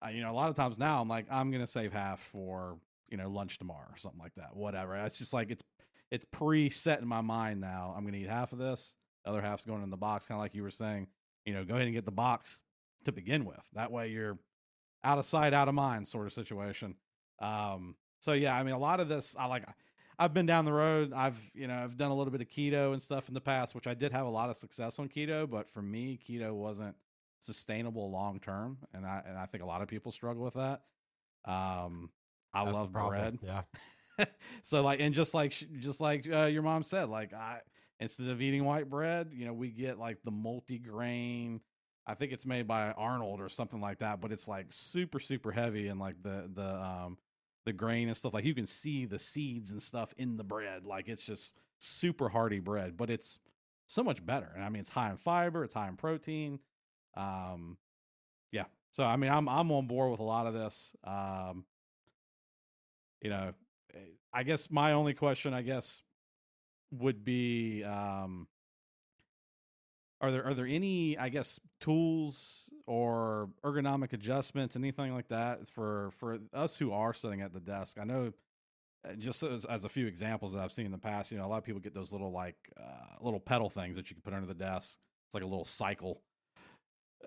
A: Uh, you know, a lot of times now I'm like, I'm going to save half for, you know, lunch tomorrow or something like that. Whatever. It's just like, it's, it's preset in my mind now. I'm going to eat half of this. The other half's going in the box, kind of like you were saying. You know, go ahead and get the box to begin with. That way you're out of sight, out of mind sort of situation. Um, so yeah, I mean, a lot of this, I like, I've been down the road. I've you know I've done a little bit of keto and stuff in the past, which I did have a lot of success on keto. But for me, keto wasn't sustainable long term, and I and I think a lot of people struggle with that. Um, I That's love bread.
C: Yeah.
A: so like, and just like just like uh, your mom said, like I instead of eating white bread, you know, we get like the multi grain. I think it's made by Arnold or something like that, but it's like super super heavy and like the the um the grain and stuff like you can see the seeds and stuff in the bread like it's just super hearty bread but it's so much better and i mean it's high in fiber it's high in protein um yeah so i mean i'm i'm on board with a lot of this um you know eh, i guess my only question i guess would be um are there are there any i guess tools or ergonomic adjustments anything like that for for us who are sitting at the desk i know uh, just as, as a few examples that i've seen in the past you know a lot of people get those little like uh, little pedal things that you can put under the desk it's like a little cycle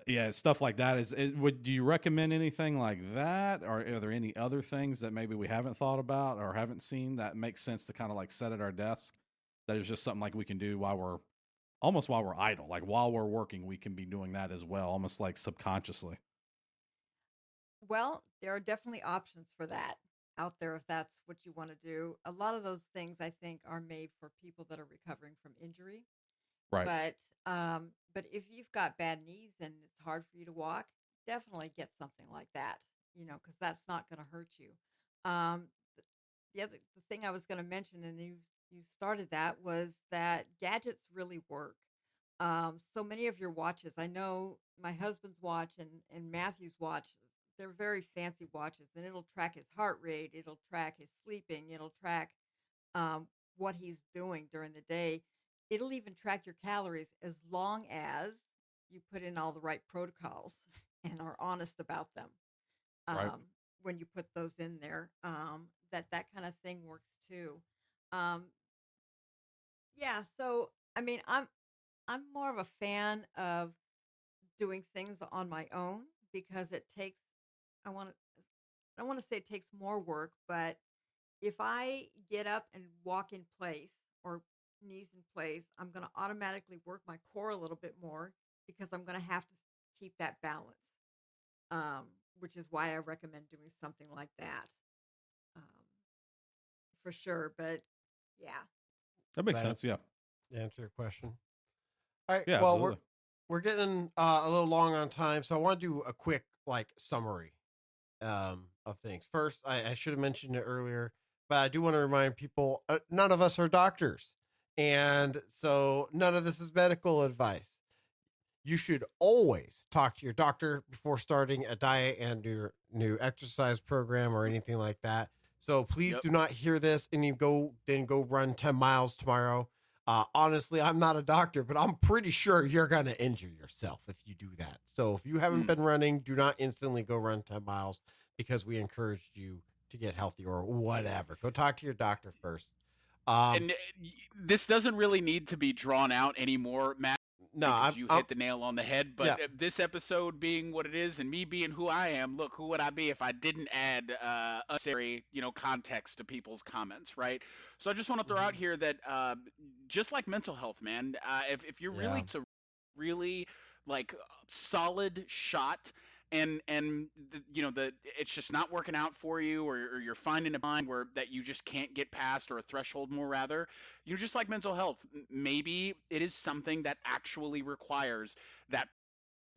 A: yeah, stuff like that is. It, would do you recommend anything like that, or are there any other things that maybe we haven't thought about or haven't seen that makes sense to kind of like set at our desk? That is just something like we can do while we're almost while we're idle, like while we're working, we can be doing that as well, almost like subconsciously.
D: Well, there are definitely options for that out there if that's what you want to do. A lot of those things I think are made for people that are recovering from injury.
A: Right.
D: But um, but if you've got bad knees and it's hard for you to walk, definitely get something like that. You know, because that's not going to hurt you. Um, the other the thing I was going to mention, and you you started that, was that gadgets really work. Um, so many of your watches, I know my husband's watch and and Matthew's watch, they're very fancy watches, and it'll track his heart rate, it'll track his sleeping, it'll track um, what he's doing during the day It'll even track your calories as long as you put in all the right protocols and are honest about them. Um, right. When you put those in there, um, that that kind of thing works too. Um, yeah, so I mean, I'm I'm more of a fan of doing things on my own because it takes. I want to. I don't want to say it takes more work, but if I get up and walk in place or knees in place, I'm going to automatically work my core a little bit more because I'm going to have to keep that balance. Um, which is why I recommend doing something like that. Um, for sure, but yeah.
A: That makes sense, yeah.
C: Answer your question. All right. Yeah, well, absolutely. we're we're getting uh, a little long on time, so I want to do a quick like summary um, of things. First, I, I should have mentioned it earlier, but I do want to remind people: uh, none of us are doctors. And so none of this is medical advice. You should always talk to your doctor before starting a diet and your new exercise program or anything like that. So please yep. do not hear this and you go then go run 10 miles tomorrow. Uh, honestly, I'm not a doctor, but I'm pretty sure you're going to injure yourself if you do that. So if you haven't mm. been running, do not instantly go run 10 miles because we encouraged you to get healthy or whatever. Go talk to your doctor first.
B: Um, and uh, this doesn't really need to be drawn out anymore, Matt.
C: No, I'm,
B: you
C: I'm,
B: hit the nail on the head. But yeah. this episode being what it is, and me being who I am, look, who would I be if I didn't add uh, unnecessary, you know, context to people's comments, right? So I just want to throw mm-hmm. out here that uh, just like mental health, man, uh, if if you're really yeah. to really like solid shot and and the, you know the it's just not working out for you or, or, you're finding a mind where that you just can't get past or a threshold more rather you're just like mental health maybe it is something that actually requires that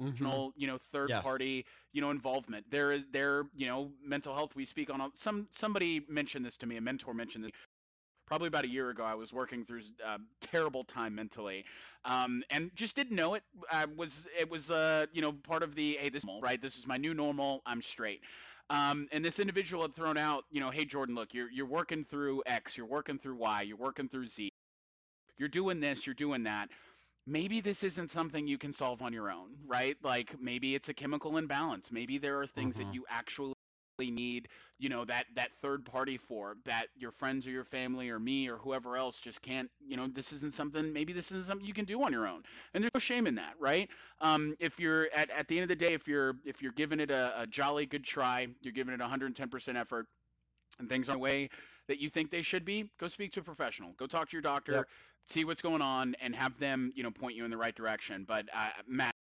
B: mm-hmm. you know third yes. party you know involvement there is there you know mental health we speak on some somebody mentioned this to me a mentor mentioned this probably about a year ago. I was working through a uh, terrible time mentally, um, and just didn't know it. I was it was uh, you know part of the hey this right this is my new normal. I'm straight. Um, and this individual had thrown out, you know, hey Jordan, look, you're you're working through X, you're working through Y, you're working through Z, you're doing this, you're doing that. Maybe this isn't something you can solve on your own, right? Like maybe it's a chemical imbalance. Maybe there are things mm-hmm. that you actually need you know that that third party for that your friends or your family or me or whoever else just can't you know this isn't something maybe this isn't something you can do on your own. And there's no shame in that right? Um, if you're at, at the end of the day if you're if you're giving it a, a jolly good try you're giving it 110% effort and things aren't the way that you think they should be go speak to a professional. Go talk to your doctor yep. see what's going on and have them you know point you in the right direction. But uh, matt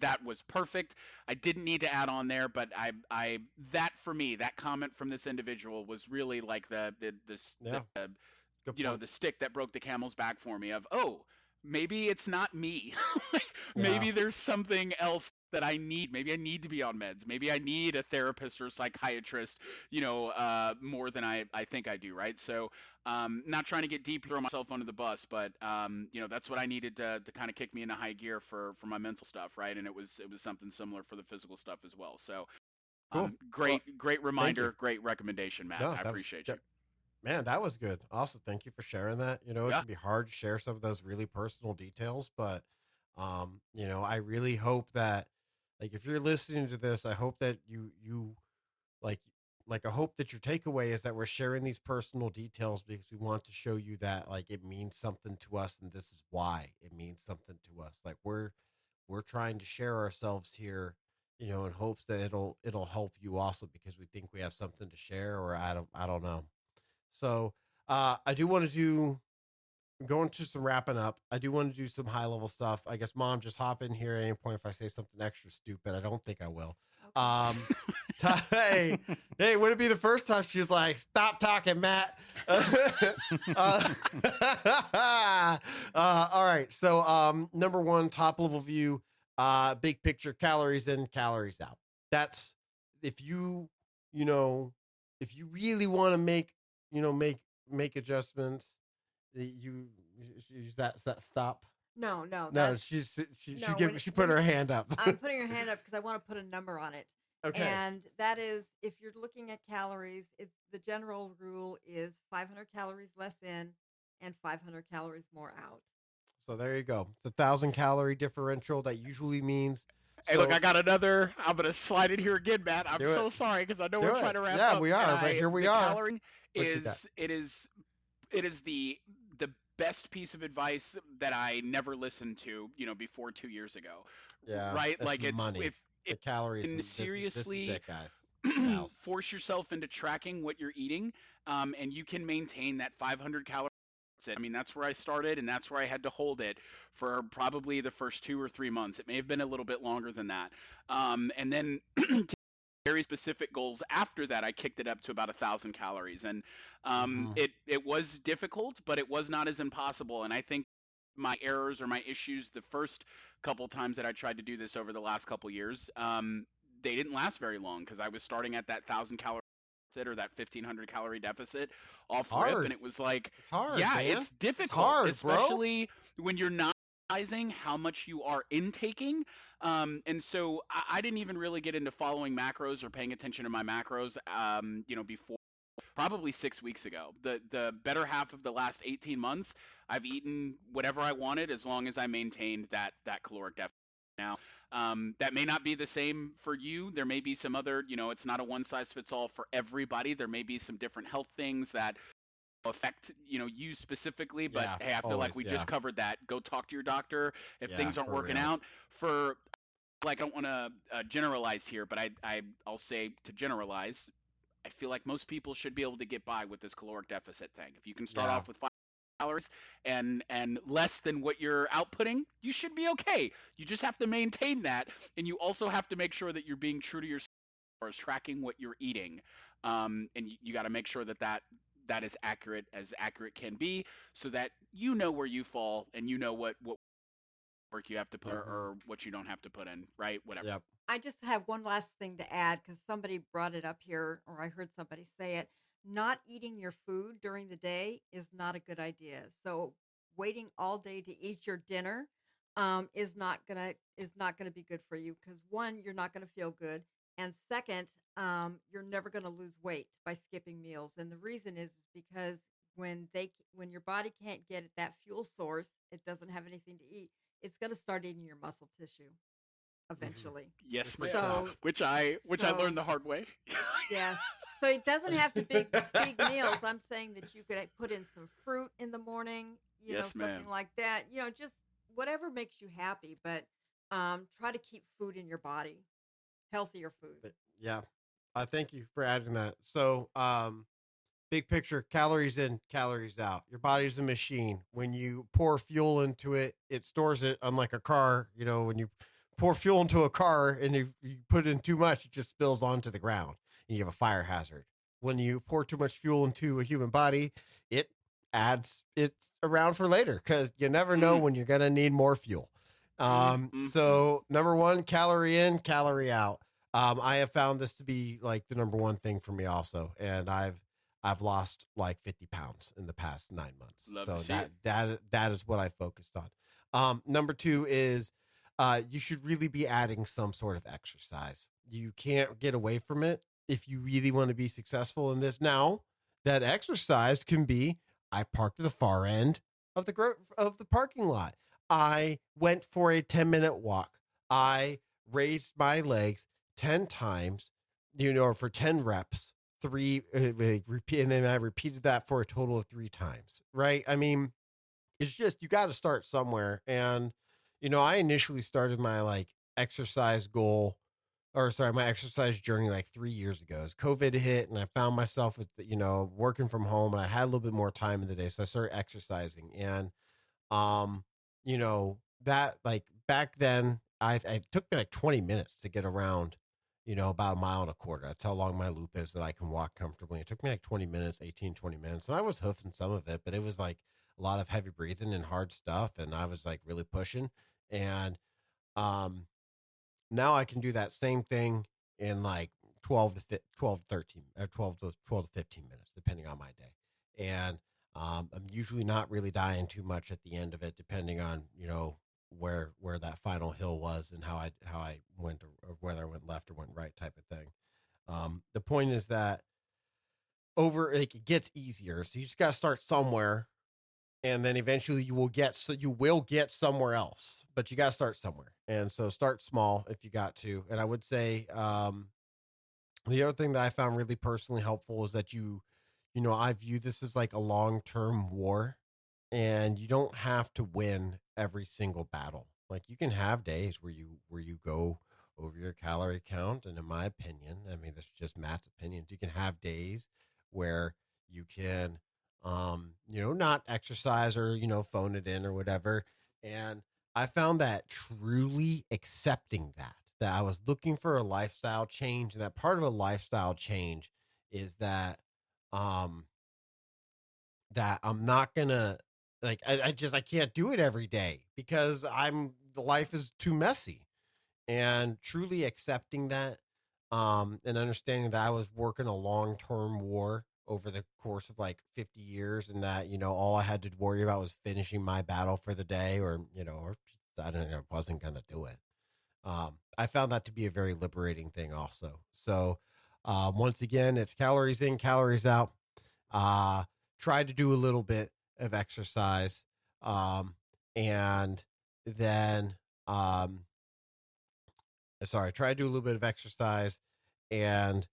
B: that was perfect. I didn't need to add on there, but I, I that for me, that comment from this individual was really like the the the, yeah. the you point. know the stick that broke the camel's back for me. Of oh, maybe it's not me. maybe yeah. there's something else that I need. Maybe I need to be on meds. Maybe I need a therapist or a psychiatrist, you know, uh, more than I, I think I do, right? So, um, not trying to get deep, throw myself under the bus, but um, you know, that's what I needed to, to kind of kick me into high gear for for my mental stuff, right? And it was it was something similar for the physical stuff as well. So, cool. um, great well, great reminder, great recommendation, Matt. No, I appreciate was, you.
C: Man, that was good. Also, thank you for sharing that. You know, it yeah. can be hard to share some of those really personal details, but um, you know, I really hope that like if you're listening to this, I hope that you you like like I hope that your takeaway is that we're sharing these personal details because we want to show you that like it means something to us and this is why it means something to us. Like we're we're trying to share ourselves here, you know, in hopes that it'll it'll help you also because we think we have something to share, or I don't I don't know. So uh, I do want to do going to some wrapping up. I do want to do some high level stuff. I guess mom just hop in here at any point if I say something extra stupid. I don't think I will. Okay. Um, t- hey, hey, would it be the first time she was like, "Stop talking, Matt"? uh, uh, all right. So, um, number one, top level view, uh, big picture, calories in, calories out. That's if you, you know, if you really want to make, you know, make make adjustments you use that that stop
D: no no
C: no she's she, no, she, give, she put her hand up
D: i'm putting her hand up because i want to put a number on it okay and that is if you're looking at calories it's the general rule is 500 calories less in and 500 calories more out
C: so there you go it's a thousand calorie differential that usually means
B: Hey, look, I got another. I'm gonna slide it here again, Matt. I'm so it. sorry because I know Do we're it. trying to wrap
C: yeah,
B: up.
C: Yeah, we are, but here we are.
B: Calorie is it is it is the the best piece of advice that I never listened to, you know, before two years ago.
C: Yeah,
B: right. Like it's
C: money.
B: if,
C: the
B: if
C: calories.
B: seriously,
C: this, this guys.
B: force yourself into tracking what you're eating, um, and you can maintain that 500 calories. I mean, that's where I started, and that's where I had to hold it for probably the first two or three months. It may have been a little bit longer than that. Um, and then very specific goals after that i kicked it up to about a thousand calories and um, mm-hmm. it it was difficult but it was not as impossible and i think my errors or my issues the first couple times that i tried to do this over the last couple years um, they didn't last very long because i was starting at that thousand calorie or that 1500 calorie deficit off
C: hard.
B: rip and it was like
C: it's hard,
B: yeah
C: man.
B: it's difficult
C: it's hard,
B: especially bro. when you're not realizing how much you are intaking. Um, and so I, I, didn't even really get into following macros or paying attention to my macros, um, you know, before probably six weeks ago. The the better half of the last 18 months, I've eaten whatever I wanted as long as I maintained that that caloric deficit. Now, um, that may not be the same for you. There may be some other, you know, it's not a one size fits all for everybody. There may be some different health things that affect you know you specifically but yeah, hey i feel always, like we yeah. just covered that. Go talk to your doctor if yeah, things aren't working real. out. For like i don't want to uh, generalize here but I, I i'll say to generalize i feel like most people should be able to get by with this caloric deficit thing. If you can start off with five calories and and less than what you're outputting you should be okay. You just have to maintain that and you also have to make sure that you're being true to yourself as tracking what you're eating. Um, and you, you got to make sure that that that is accurate as accurate can be so that you know where you fall and you know what what work you have to put mm-hmm. or what you don't have to put in right whatever
C: yep.
D: i just have one last thing to add because somebody brought it up here or i heard somebody say it not eating your food during the day is not a good idea so waiting all day to eat your dinner um, is not gonna is not gonna be good for you because one you're not gonna feel good and second, um, you're never going to lose weight by skipping meals. And the reason is, is because when they when your body can't get at that fuel source, it doesn't have anything to eat. It's going to start eating your muscle tissue mm-hmm. eventually.
B: Mm-hmm. Yes, so, which I which so, I learned the hard way.
D: yeah. So it doesn't have to be big meals. I'm saying that you could put in some fruit in the morning, you
B: yes,
D: know, something
B: ma'am.
D: like that. You know, just whatever makes you happy, but um, try to keep food in your body healthier food.
C: Yeah. I uh, thank you for adding that. So, um, big picture calories in, calories out. Your body's a machine. When you pour fuel into it, it stores it, unlike a car. You know, when you pour fuel into a car and you, you put in too much, it just spills onto the ground and you have a fire hazard. When you pour too much fuel into a human body, it adds it around for later because you never know mm. when you're going to need more fuel. Um, mm-hmm. so number one, calorie in, calorie out. Um, I have found this to be like the number one thing for me also. And I've, I've lost like 50 pounds in the past nine months.
B: Love
C: so
B: that,
C: it. that, that is what I focused on. Um, number two is, uh, you should really be adding some sort of exercise. You can't get away from it if you really want to be successful in this. Now, that exercise can be I parked at the far end of the of the parking lot. I went for a 10 minute walk. I raised my legs 10 times, you know, for 10 reps, three, repeat, and then I repeated that for a total of three times, right? I mean, it's just, you got to start somewhere. And, you know, I initially started my like exercise goal or sorry, my exercise journey like three years ago. As COVID hit, and I found myself with you know working from home, and I had a little bit more time in the day, so I started exercising. And um, you know that like back then, I it took me like twenty minutes to get around. You know, about a mile and a quarter. That's how long my loop is that I can walk comfortably. It took me like 20 minutes, 18, 20 minutes. And I was hoofing some of it, but it was like a lot of heavy breathing and hard stuff. And I was like really pushing. And um, now I can do that same thing in like 12 to 15, 12 to 13 or 12 to 12 to 15 minutes, depending on my day. And um, I'm usually not really dying too much at the end of it, depending on, you know, where, where that final hill was and how I, how I went or whether I went left or went right type of thing. Um, the point is that over, like, it gets easier. So you just got to start somewhere and then eventually you will get so you will get somewhere else but you got to start somewhere and so start small if you got to and i would say um the other thing that i found really personally helpful is that you you know i view this as like a long-term war and you don't have to win every single battle like you can have days where you where you go over your calorie count and in my opinion i mean this is just matt's opinions you can have days where you can um, you know, not exercise or, you know, phone it in or whatever. And I found that truly accepting that, that I was looking for a lifestyle change. And that part of a lifestyle change is that, um, that I'm not gonna like, I, I just, I can't do it every day because I'm, the life is too messy. And truly accepting that, um, and understanding that I was working a long term war over the course of like 50 years and that you know all i had to worry about was finishing my battle for the day or you know or i don't know i wasn't to do it. Um, i found that to be a very liberating thing also. So um, once again it's calories in calories out uh, try to do a little bit of exercise um, and then um, sorry try to do a little bit of exercise and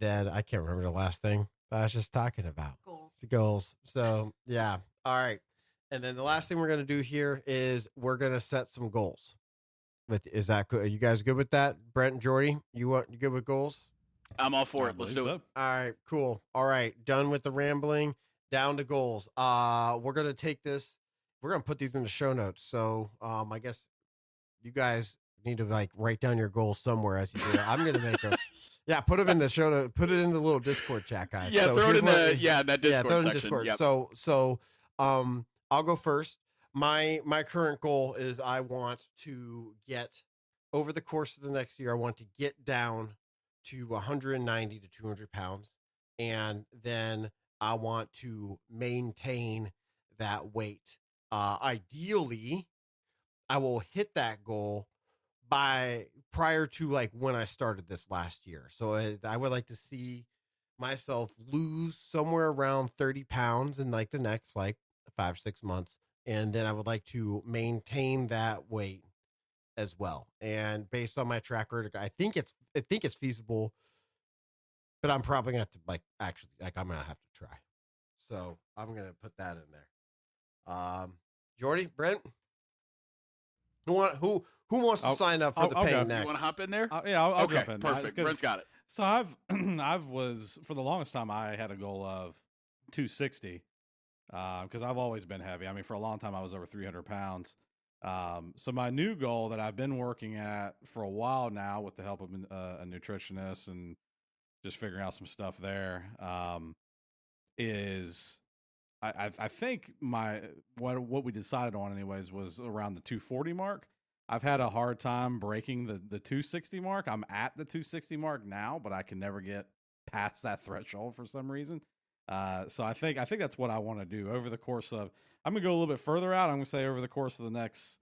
C: then i can't remember the last thing I was just talking about.
D: Goals.
C: The goals. So yeah. All right. And then the last thing we're going to do here is we're going to set some goals. With is that good? Are you guys good with that, Brent and Jordy? You want you good with goals?
B: I'm all for it. Let's do so. it.
C: All right, cool. All right, done with the rambling. Down to goals. Uh, we're gonna take this. We're gonna put these in the show notes. So, um, I guess you guys need to like write down your goals somewhere as you do it. I'm gonna make a yeah, put them in the show. To, put it in the little Discord chat, guys.
B: Yeah, so throw it in the yeah that Discord yeah, throw it in Discord.
C: Yep. So so um, I'll go first. My my current goal is I want to get over the course of the next year. I want to get down to 190 to 200 pounds, and then I want to maintain that weight. Uh, ideally, I will hit that goal by prior to like when I started this last year. So I, I would like to see myself lose somewhere around 30 pounds in like the next like five, six months. And then I would like to maintain that weight as well. And based on my track record, I think it's I think it's feasible, but I'm probably gonna have to like actually like I'm gonna have to try. So I'm gonna put that in there. Um Jordy, Brent, who want who who wants to I'll, sign up for I'll, the pain next?
B: You want to hop in there?
A: I'll, yeah, I'll,
B: okay,
A: jump in.
B: Perfect. Brent's got it.
A: So I've I've was for the longest time I had a goal of 260 because uh, I've always been heavy. I mean, for a long time I was over 300 pounds. Um, so my new goal that I've been working at for a while now, with the help of uh, a nutritionist and just figuring out some stuff there, um, is I, I think my what what we decided on anyways was around the 240 mark. I've had a hard time breaking the the 260 mark. I'm at the 260 mark now, but I can never get past that threshold for some reason. Uh, so I think I think that's what I want to do over the course of. I'm gonna go a little bit further out. I'm gonna say over the course of the next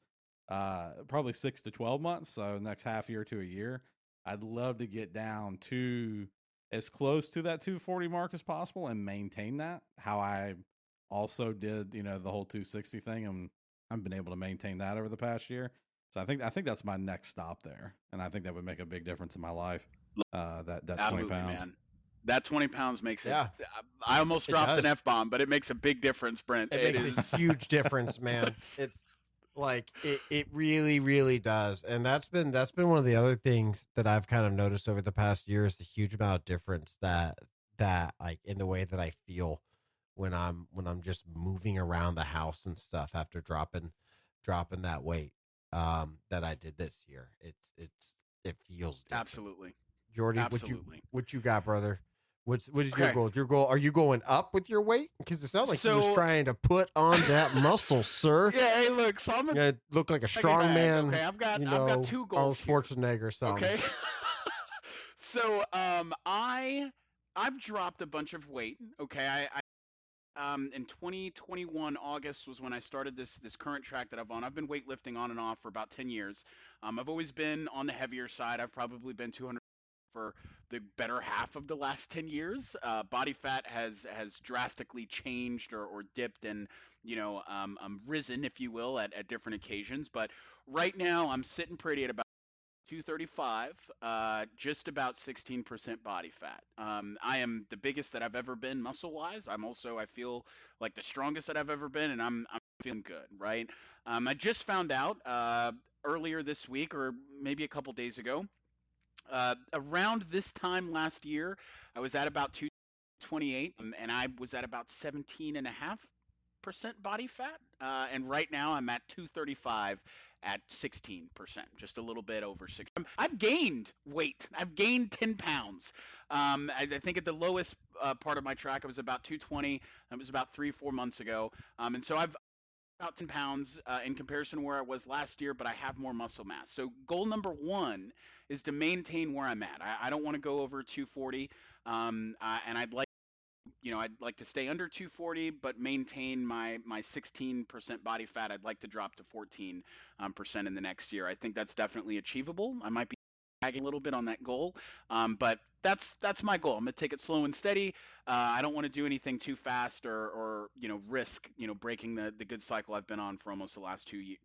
A: uh, probably six to 12 months. So next half year to a year, I'd love to get down to as close to that 240 mark as possible and maintain that. How I also did, you know, the whole 260 thing, and I've been able to maintain that over the past year. So I think I think that's my next stop there, and I think that would make a big difference in my life. Uh, that that twenty pounds. Man.
B: That twenty pounds makes it. Yeah. I almost dropped an f bomb, but it makes a big difference, Brent.
C: It, it makes is... a huge difference, man. It's like it, it really, really does. And that's been that's been one of the other things that I've kind of noticed over the past year is the huge amount of difference that that like in the way that I feel when I'm when I'm just moving around the house and stuff after dropping dropping that weight um that I did this year. It's it's it feels different.
B: absolutely.
C: Jordy, Absolutely. what you what you got, brother? What's what is okay. your goal? Your goal? Are you going up with your weight? Because it sounds like so, you was trying to put on that muscle, sir.
B: Yeah, hey, look, so I'm a,
C: yeah, look like a strong man.
B: Okay, I've got you know, I've got two goals.
C: Arnold Schwarzenegger, something.
B: Okay. so um, I I've dropped a bunch of weight. Okay, I, I um, in 2021 August was when I started this this current track that I've on. I've been weightlifting on and off for about 10 years. Um, I've always been on the heavier side. I've probably been 200 for the better half of the last 10 years. Uh, body fat has has drastically changed or, or dipped and you know um, um, risen, if you will, at, at different occasions. But right now, I'm sitting pretty at about 235, uh, just about 16% body fat. Um, I am the biggest that I've ever been muscle wise. I'm also, I feel like the strongest that I've ever been, and I'm, I'm feeling good, right? Um, I just found out uh, earlier this week, or maybe a couple days ago, uh, around this time last year, I was at about 228, um, and I was at about 17 and a half percent body fat, uh, and right now I'm at 235 at 16%, just a little bit over six. I've gained weight. I've gained 10 pounds. Um, I, I, think at the lowest uh, part of my track, I was about 220. That was about three, four months ago. Um, and so I've about 10 pounds uh, in comparison to where I was last year, but I have more muscle mass. So goal number one is to maintain where I'm at. I, I don't want to go over 240, um, uh, and I'd like you know, I'd like to stay under 240, but maintain my my 16% body fat. I'd like to drop to 14 um, percent in the next year. I think that's definitely achievable. I might be lagging a little bit on that goal, um, but that's that's my goal. I'm gonna take it slow and steady. Uh, I don't want to do anything too fast or or you know risk you know breaking the the good cycle I've been on for almost the last two years.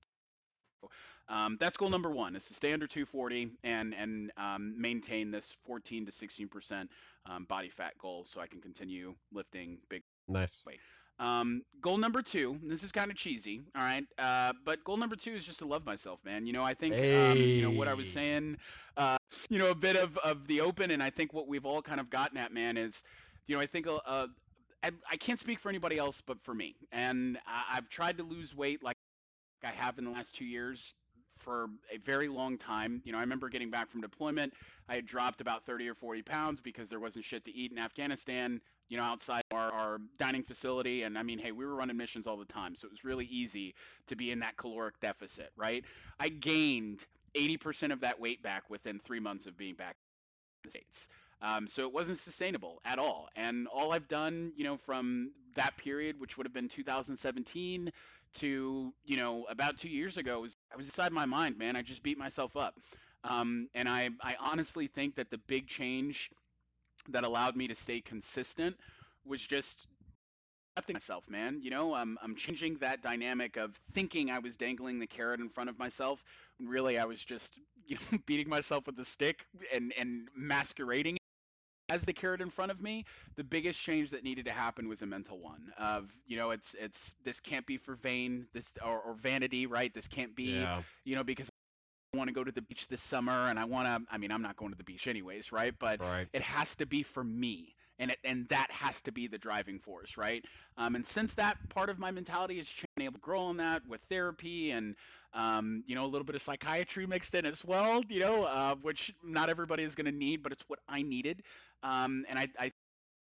B: Um, that's goal number one: is to stay under 240 and and um, maintain this 14 to 16 percent um, body fat goal, so I can continue lifting big.
C: Nice.
B: Weight. Um, goal number two, this is kind of cheesy, all right, uh, but goal number two is just to love myself, man. You know, I think,
C: hey.
B: um, you know, what I was saying, uh, you know, a bit of, of the open. And I think what we've all kind of gotten at, man, is, you know, I think uh, I, I can't speak for anybody else but for me. And I, I've tried to lose weight like I have in the last two years for a very long time. You know, I remember getting back from deployment. I had dropped about 30 or 40 pounds because there wasn't shit to eat in Afghanistan, you know, outside our, our dining facility. And I mean, hey, we were running missions all the time. So it was really easy to be in that caloric deficit, right? I gained 80% of that weight back within three months of being back in the States. Um, so it wasn't sustainable at all. And all I've done, you know, from that period, which would have been 2017 to, you know, about two years ago, was I was inside my mind, man. I just beat myself up. Um, and I, I honestly think that the big change that allowed me to stay consistent was just accepting myself, man. You know, I'm I'm changing that dynamic of thinking I was dangling the carrot in front of myself really I was just you know beating myself with a stick and and masquerading as the carrot in front of me. The biggest change that needed to happen was a mental one of you know it's it's this can't be for vain this or, or vanity, right? This can't be
C: yeah.
B: you know because I want to go to the beach this summer and I want to I mean I'm not going to the beach anyways, right? But
C: right.
B: it has to be for me and it, and that has to be the driving force, right? Um, and since that part of my mentality has been able to grow on that with therapy and um, you know a little bit of psychiatry mixed in as well, you know, uh, which not everybody is going to need, but it's what I needed. Um, and I, I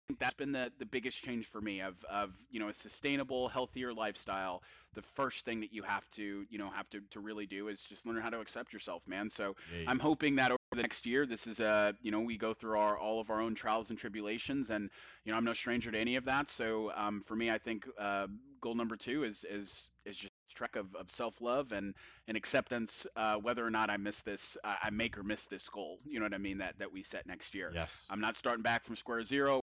B: think that's been the, the biggest change for me of, of you know a sustainable healthier lifestyle the first thing that you have to you know have to, to really do is just learn how to accept yourself man so yeah. i'm hoping that the next year this is a you know we go through our all of our own trials and tribulations and you know i'm no stranger to any of that so um, for me i think uh, goal number two is is is just trek of, of self-love and and acceptance uh, whether or not i miss this uh, i make or miss this goal you know what i mean that that we set next year
C: yes
B: i'm not starting back from square zero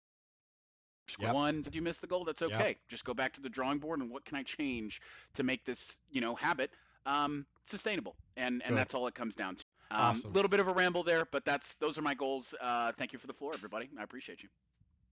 B: square yep. one. If you miss the goal, that's okay. Yep. Just go back to the drawing board and what can I change to make this, you know, habit um, sustainable? And and Good. that's all it comes down to. A um, awesome. little bit of a ramble there, but that's those are my goals. Uh, thank you for the floor, everybody. I appreciate you.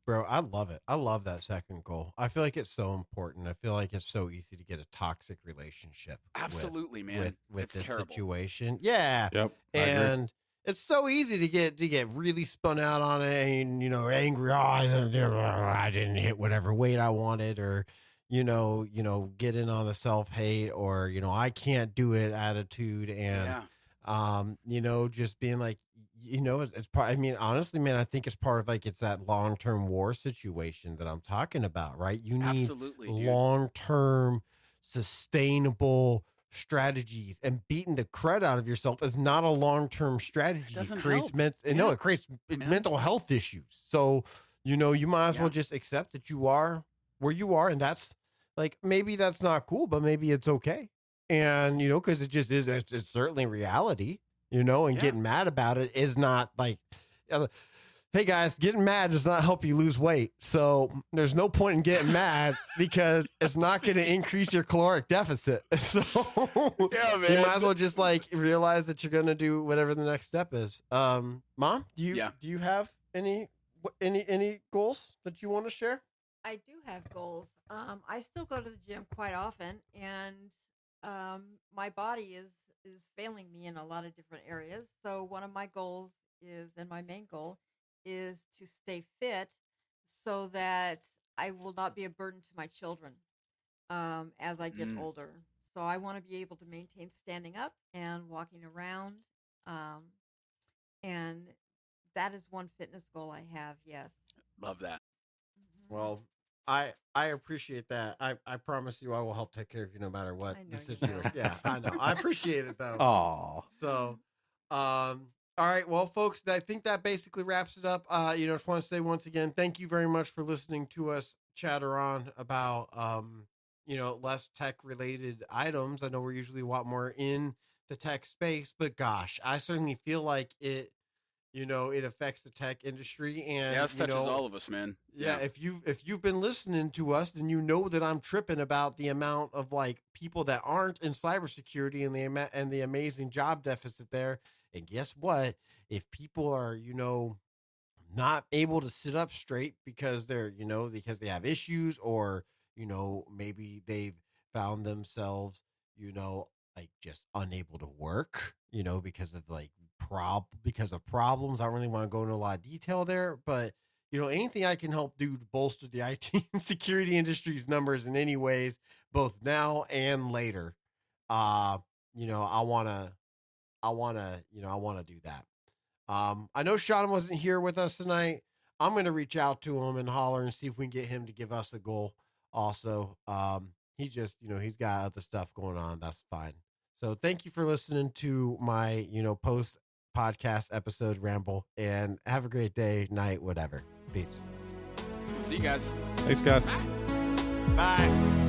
C: bro. I love it. I love that second goal. I feel like it's so important. I feel like it's so easy to get a toxic relationship.
B: Absolutely,
C: with,
B: man.
C: With, with
B: it's
C: this
B: terrible.
C: situation. Yeah.
A: Yep.
C: And it's so easy to get to get really spun out on it and you know angry. Oh, I didn't hit whatever weight I wanted, or you know, you know, get in on the self hate, or you know, I can't do it attitude, and
B: yeah.
C: Um, you know, just being like, you know, it's, it's part. I mean, honestly, man, I think it's part of like it's that long term war situation that I'm talking about, right? You need long term, sustainable strategies and beating the crud out of yourself is not a long-term strategy. It,
B: doesn't
C: creates
B: help.
C: ment-
B: Yeah.
C: no, it creates
B: Yeah.
C: mental health issues. So, you know, you might as well just accept that you are where you are and that's like maybe that's not cool, but maybe it's okay. And you know, because it just is it's, it's certainly reality, you know, and
B: Yeah.
C: getting mad about it is not like uh, hey guys, getting mad does not help you lose weight. So there's no point in getting mad because it's not going to increase your caloric deficit. So
B: Yeah,
C: you might as well just like realize that you're going to do whatever the next step is. Um, mom, do you
B: Yeah.
C: do you have any any any goals that you want to share?
D: I do have goals. Um, I still go to the gym quite often, and um, my body is is failing me in a lot of different areas. So one of my goals is, and my main goal is to stay fit, so that I will not be a burden to my children um, as I get
B: Mm.
D: older. So I want to be able to maintain standing up and walking around, um, and that is one fitness goal I have. Yes.
B: Love that.
D: Mhm.
C: Well, I I appreciate that. I I promise you, I will help take care of you no matter what the situation. Yeah, I know. I appreciate it though.
A: Oh,
C: So, um, all right, well, folks, I think that basically wraps it up. Uh, you know, just want to say once again, thank you very much for listening to us chatter on about, um, you know, less tech related items. I know we're usually a lot more in the tech space, but gosh, I certainly feel like it. You know, it affects the tech industry, and
B: yeah,
C: you
B: touches
C: know,
B: all of us, man.
C: yeah, if you if you've been listening to us, then you know that I'm tripping about the amount of like people that aren't in cybersecurity and the and the amazing job deficit there. And guess what? If people are, you know, not able to sit up straight because they're, you know, because they have issues or, you know, maybe they've found themselves, you know, like just unable to work, you know, because of like prob because of problems. I don't really want to go into a lot of detail there, but you know, anything I can help do to bolster the IT security industry's numbers in any ways, both now and later. Uh, you know, I wanna I wanna, you know, I wanna do that. Um, I know Sean wasn't here with us tonight. I'm gonna reach out to him and holler and see if we can get him to give us a goal also. Um, he just, you know, he's got other stuff going on. That's fine. So thank you for listening to my, you know, post podcast episode ramble and have a great day, night, whatever. Peace.
B: See you guys.
A: thanks, guys.
C: Bye.